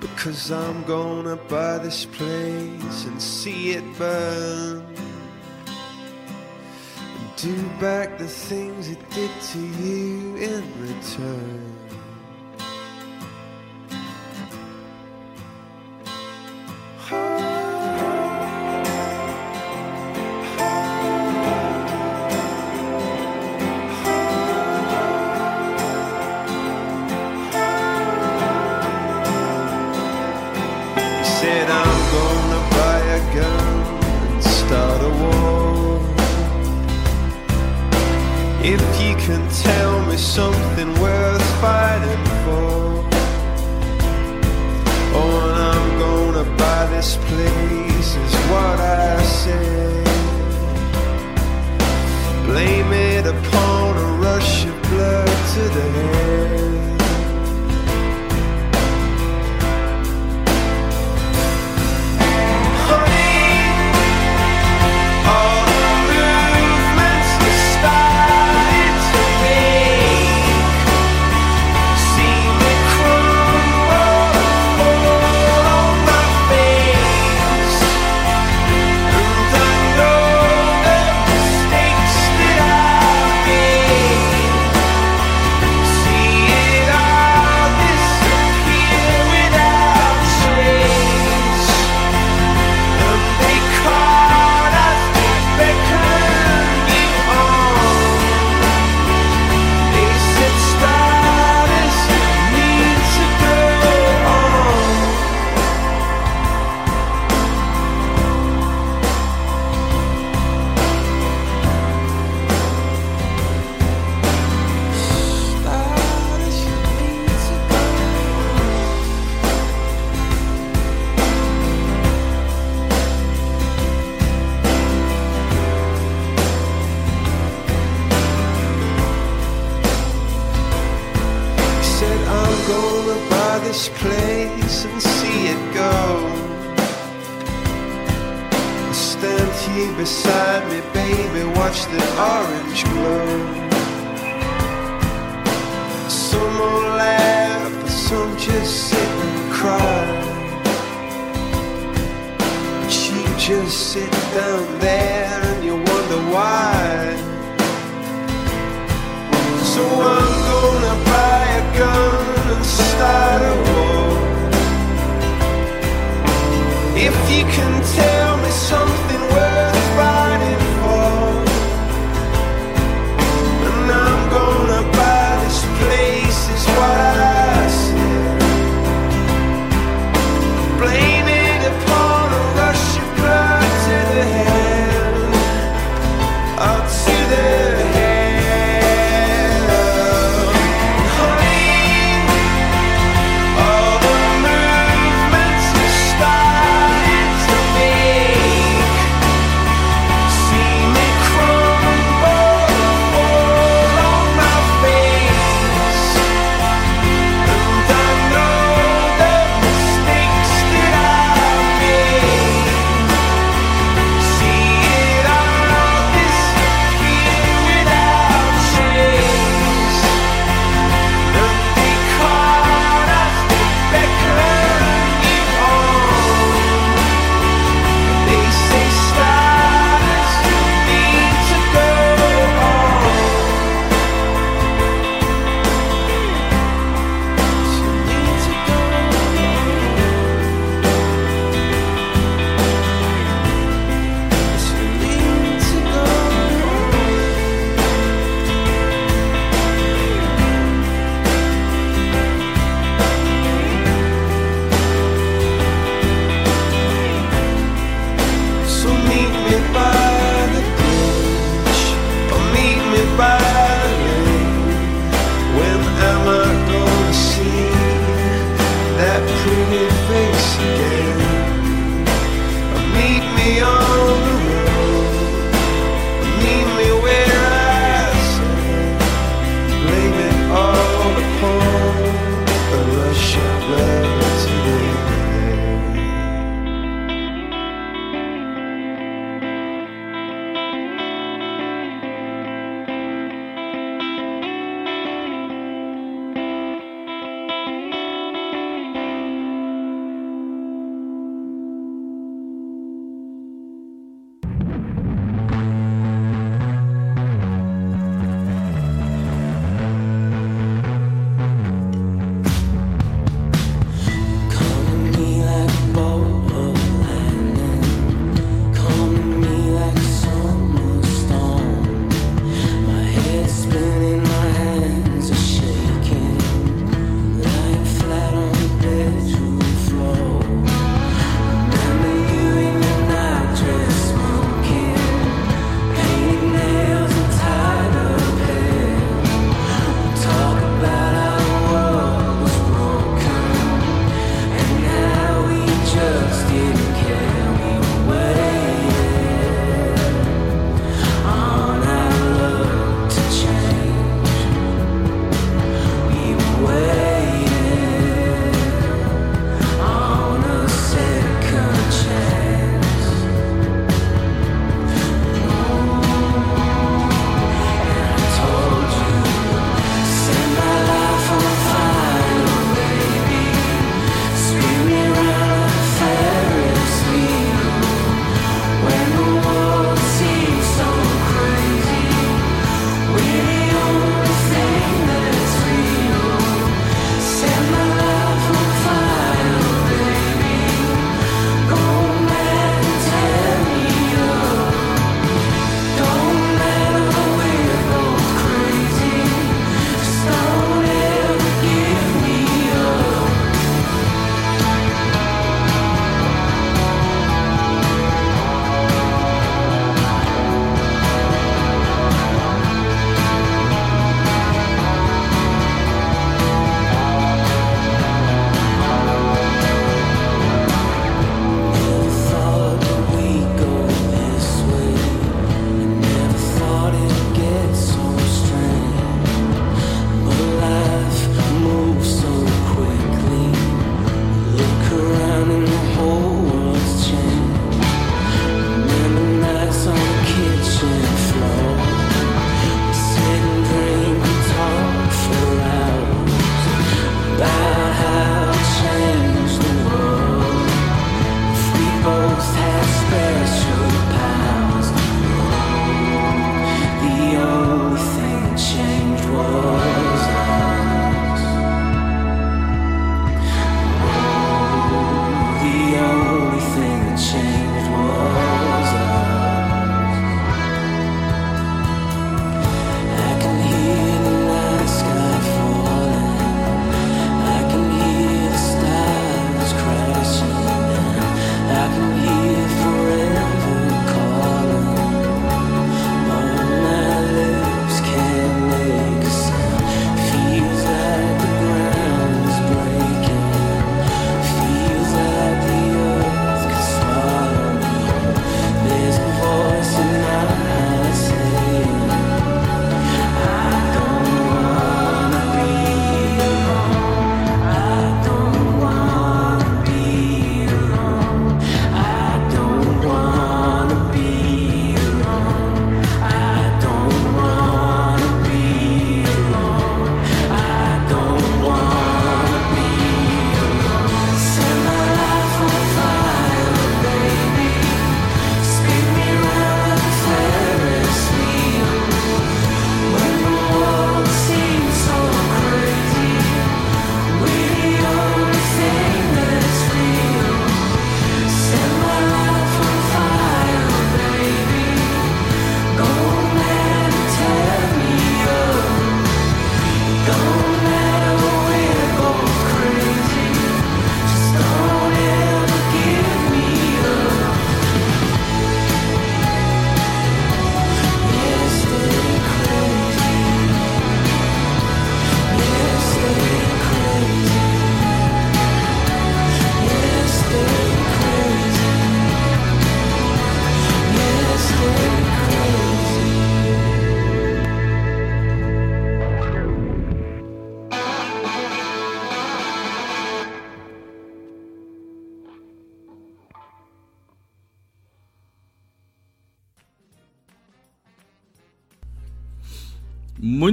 Because I'm gonna buy this place and see it burn. And do back the things it did to you in return. Can tell me something worth fighting for. Oh, and I'm gonna buy this place, is what I say. Blame it upon a rush of blood to the head. Some will laugh, but some just sit and cry. But you just sit down there and you wonder why. So I'm gonna buy a gun and start a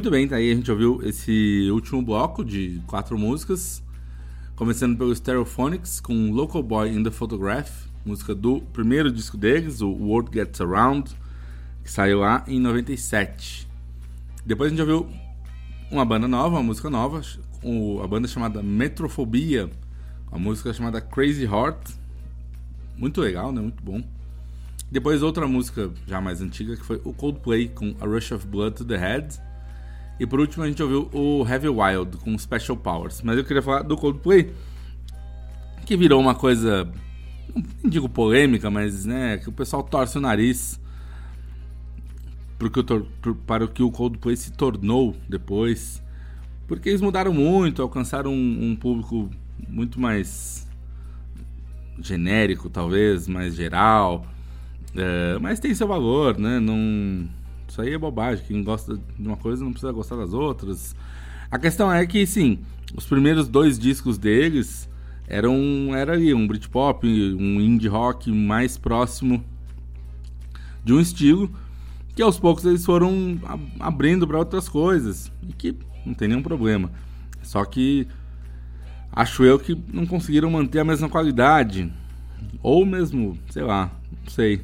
Muito bem, tá aí a gente ouviu esse último bloco de quatro músicas. Começando pelo Stereophonics com Local Boy in the Photograph, música do primeiro disco deles, o World Gets Around, que saiu lá em 97. Depois a gente ouviu uma banda nova, uma música nova, a banda chamada Metrofobia, a música chamada Crazy Heart. Muito legal, né? Muito bom. Depois outra música já mais antiga, que foi o Coldplay com A Rush of Blood to the Head. E por último a gente ouviu o Heavy Wild com Special Powers. Mas eu queria falar do Coldplay, que virou uma coisa, não digo polêmica, mas né, que o pessoal torce o nariz para o que o Coldplay se tornou depois. Porque eles mudaram muito, alcançaram um, um público muito mais genérico, talvez, mais geral. É, mas tem seu valor, né? Não, isso aí é bobagem. Quem gosta de uma coisa não precisa gostar das outras. A questão é que, sim, os primeiros dois discos deles eram era ali um Britpop, um indie rock mais próximo de um estilo que aos poucos eles foram abrindo para outras coisas e que não tem nenhum problema. Só que acho eu que não conseguiram manter a mesma qualidade ou mesmo, sei lá, não sei.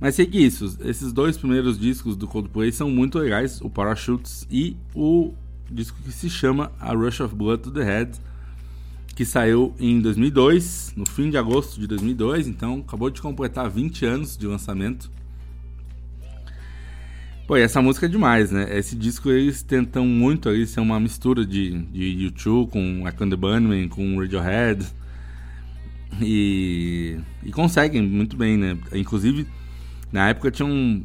Mas sei que isso, esses dois primeiros discos do Coldplay são muito legais, o Parachutes e o disco que se chama A Rush of Blood to the Head, que saiu em 2002, no fim de agosto de 2002, então acabou de completar 20 anos de lançamento. Pô, e essa música é demais, né? Esse disco eles tentam muito ali ser uma mistura de, de U2 com and the Bunnymen, com Radiohead. E, e conseguem muito bem, né? Inclusive, na época tinha um.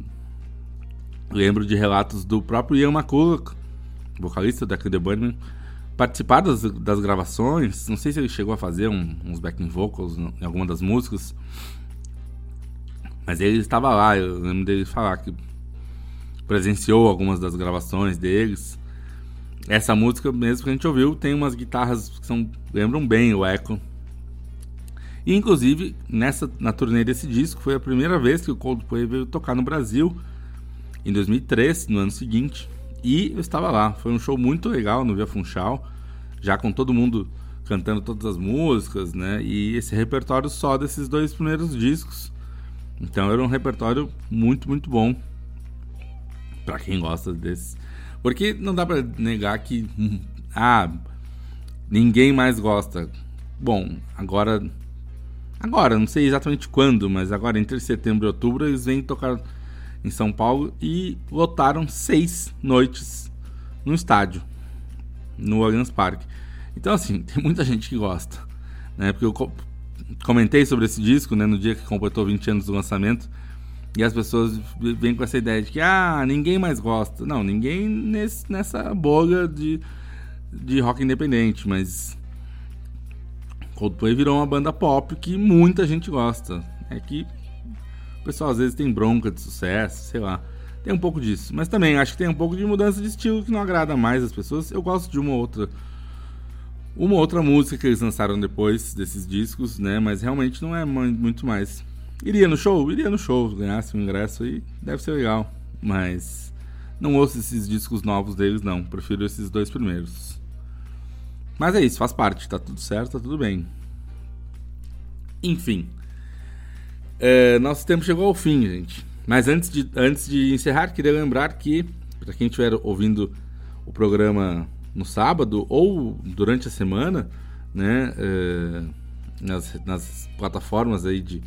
Lembro de relatos do próprio Ian McCulloch, vocalista da the Bunnymen, participar das, das gravações. Não sei se ele chegou a fazer um- uns backing vocals em alguma das músicas. Mas ele estava lá, eu lembro dele falar que presenciou algumas das gravações deles. Essa música mesmo que a gente ouviu tem umas guitarras que são, lembram bem o Echo. E inclusive, nessa, na turnê desse disco, foi a primeira vez que o Coldplay veio tocar no Brasil, em 2003, no ano seguinte. E eu estava lá. Foi um show muito legal no Via Funchal, já com todo mundo cantando todas as músicas, né? E esse repertório só desses dois primeiros discos. Então era um repertório muito, muito bom. Pra quem gosta desse. Porque não dá pra negar que. hum, Ah, ninguém mais gosta. Bom, agora. Agora, não sei exatamente quando, mas agora entre setembro e outubro eles vêm tocar em São Paulo e lotaram seis noites no estádio, no Allianz Parque. Então, assim, tem muita gente que gosta, né? Porque eu co- comentei sobre esse disco, né, no dia que completou 20 anos do lançamento, e as pessoas vêm com essa ideia de que, ah, ninguém mais gosta. Não, ninguém nesse, nessa bolha de, de rock independente, mas Coldplay virou uma banda pop que muita gente gosta. É que o pessoal às vezes tem bronca de sucesso, sei lá. Tem um pouco disso. Mas também acho que tem um pouco de mudança de estilo que não agrada mais as pessoas. Eu gosto de uma outra. Uma outra música que eles lançaram depois desses discos, né? Mas realmente não é mu- muito mais. Iria no show? Iria no show. Ganhasse um ingresso aí, deve ser legal. Mas não ouço esses discos novos deles, não. Prefiro esses dois primeiros. Mas é isso, faz parte. Tá tudo certo, tá tudo bem. Enfim. É, nosso tempo chegou ao fim, gente. Mas antes de, antes de encerrar, queria lembrar que, para quem estiver ouvindo o programa no sábado ou durante a semana, né, é, nas, nas plataformas aí de,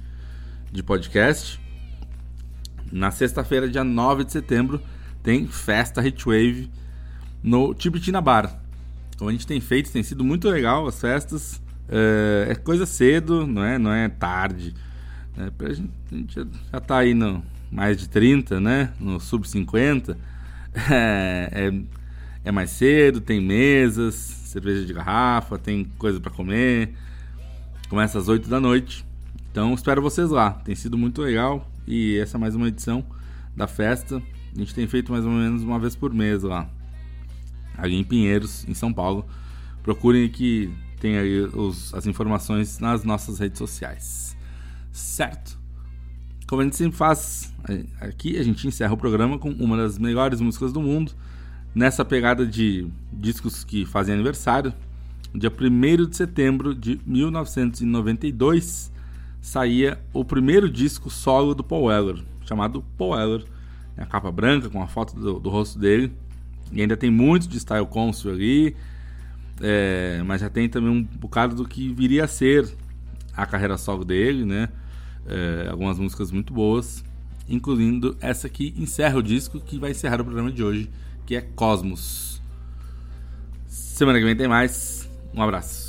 de podcast, na sexta-feira, dia 9 de setembro, tem Festa Hitwave no Tibitina Bar. Como a gente tem feito, tem sido muito legal as festas. É, é coisa cedo, não é, não é tarde. É, pra gente, a gente já, já tá aí no mais de 30, né? No sub 50. É, é, é mais cedo, tem mesas, cerveja de garrafa, tem coisa para comer. Começa às 8 da noite. Então espero vocês lá. Tem sido muito legal. E essa é mais uma edição da festa. A gente tem feito mais ou menos uma vez por mês lá. Ali em Pinheiros, em São Paulo. Procurem que tem aí os, as informações nas nossas redes sociais. Certo? Como a gente sempre faz é, aqui, a gente encerra o programa com uma das melhores músicas do mundo, nessa pegada de discos que fazem aniversário. Dia 1 de setembro de 1992 saía o primeiro disco solo do Paul Weller, chamado Paul Weller. A capa branca com a foto do, do rosto dele. E ainda tem muito de Style Council ali, é, mas já tem também um bocado do que viria a ser a carreira solo dele, né? É, algumas músicas muito boas, incluindo essa que encerra o disco, que vai encerrar o programa de hoje, que é Cosmos. Semana que vem tem mais. Um abraço.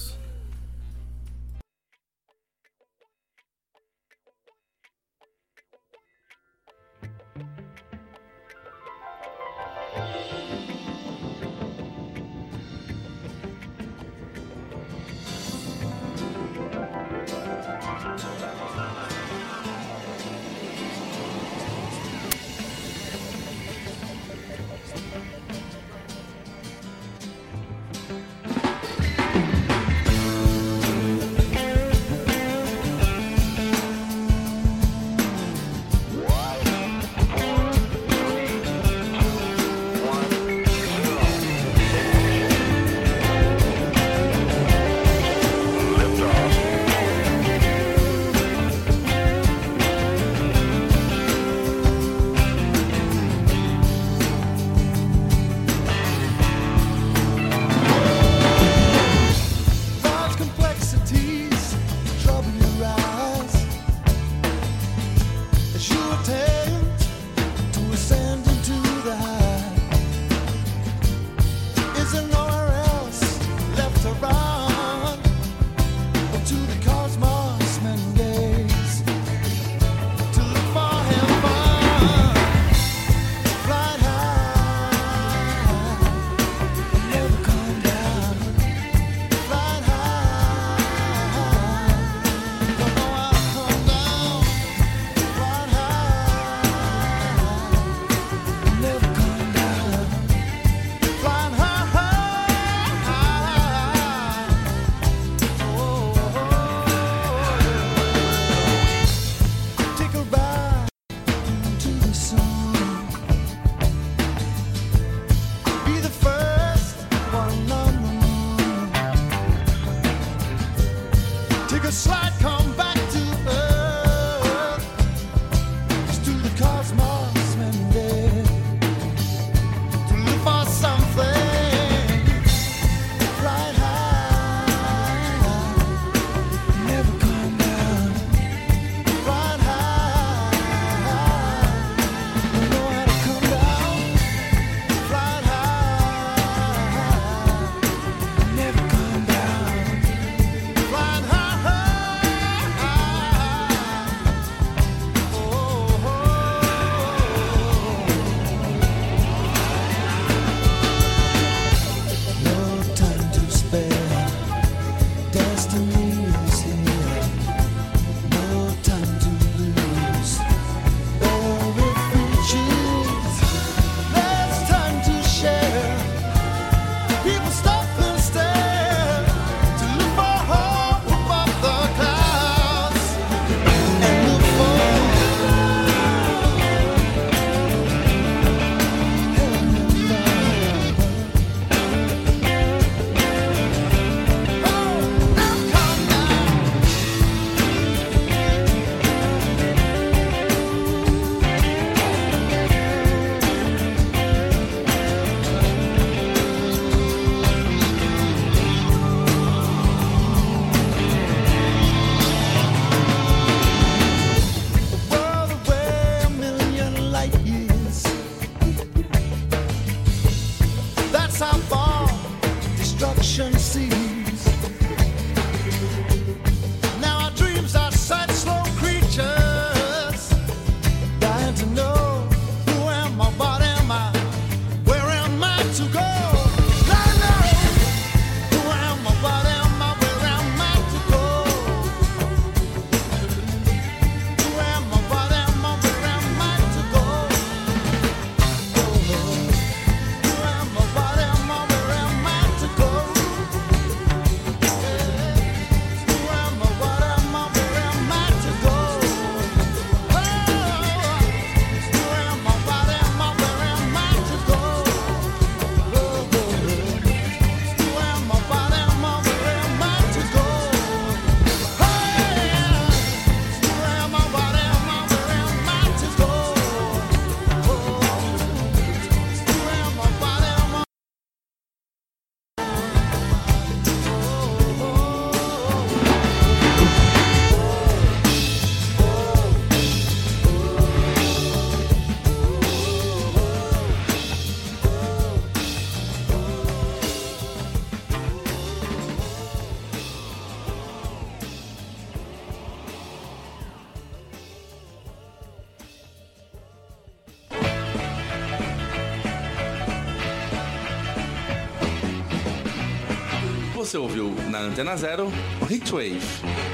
Você ouviu na Antena Zero Hitwave.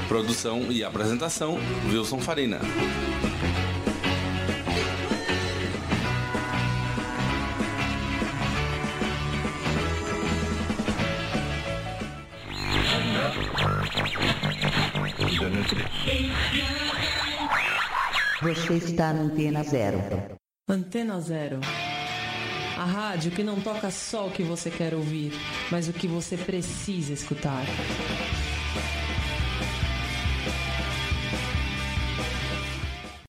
Produção e apresentação Wilson Farina. Você está na Antena Zero. Antena Zero. A rádio que não toca só o que você quer ouvir, mas o que você precisa escutar.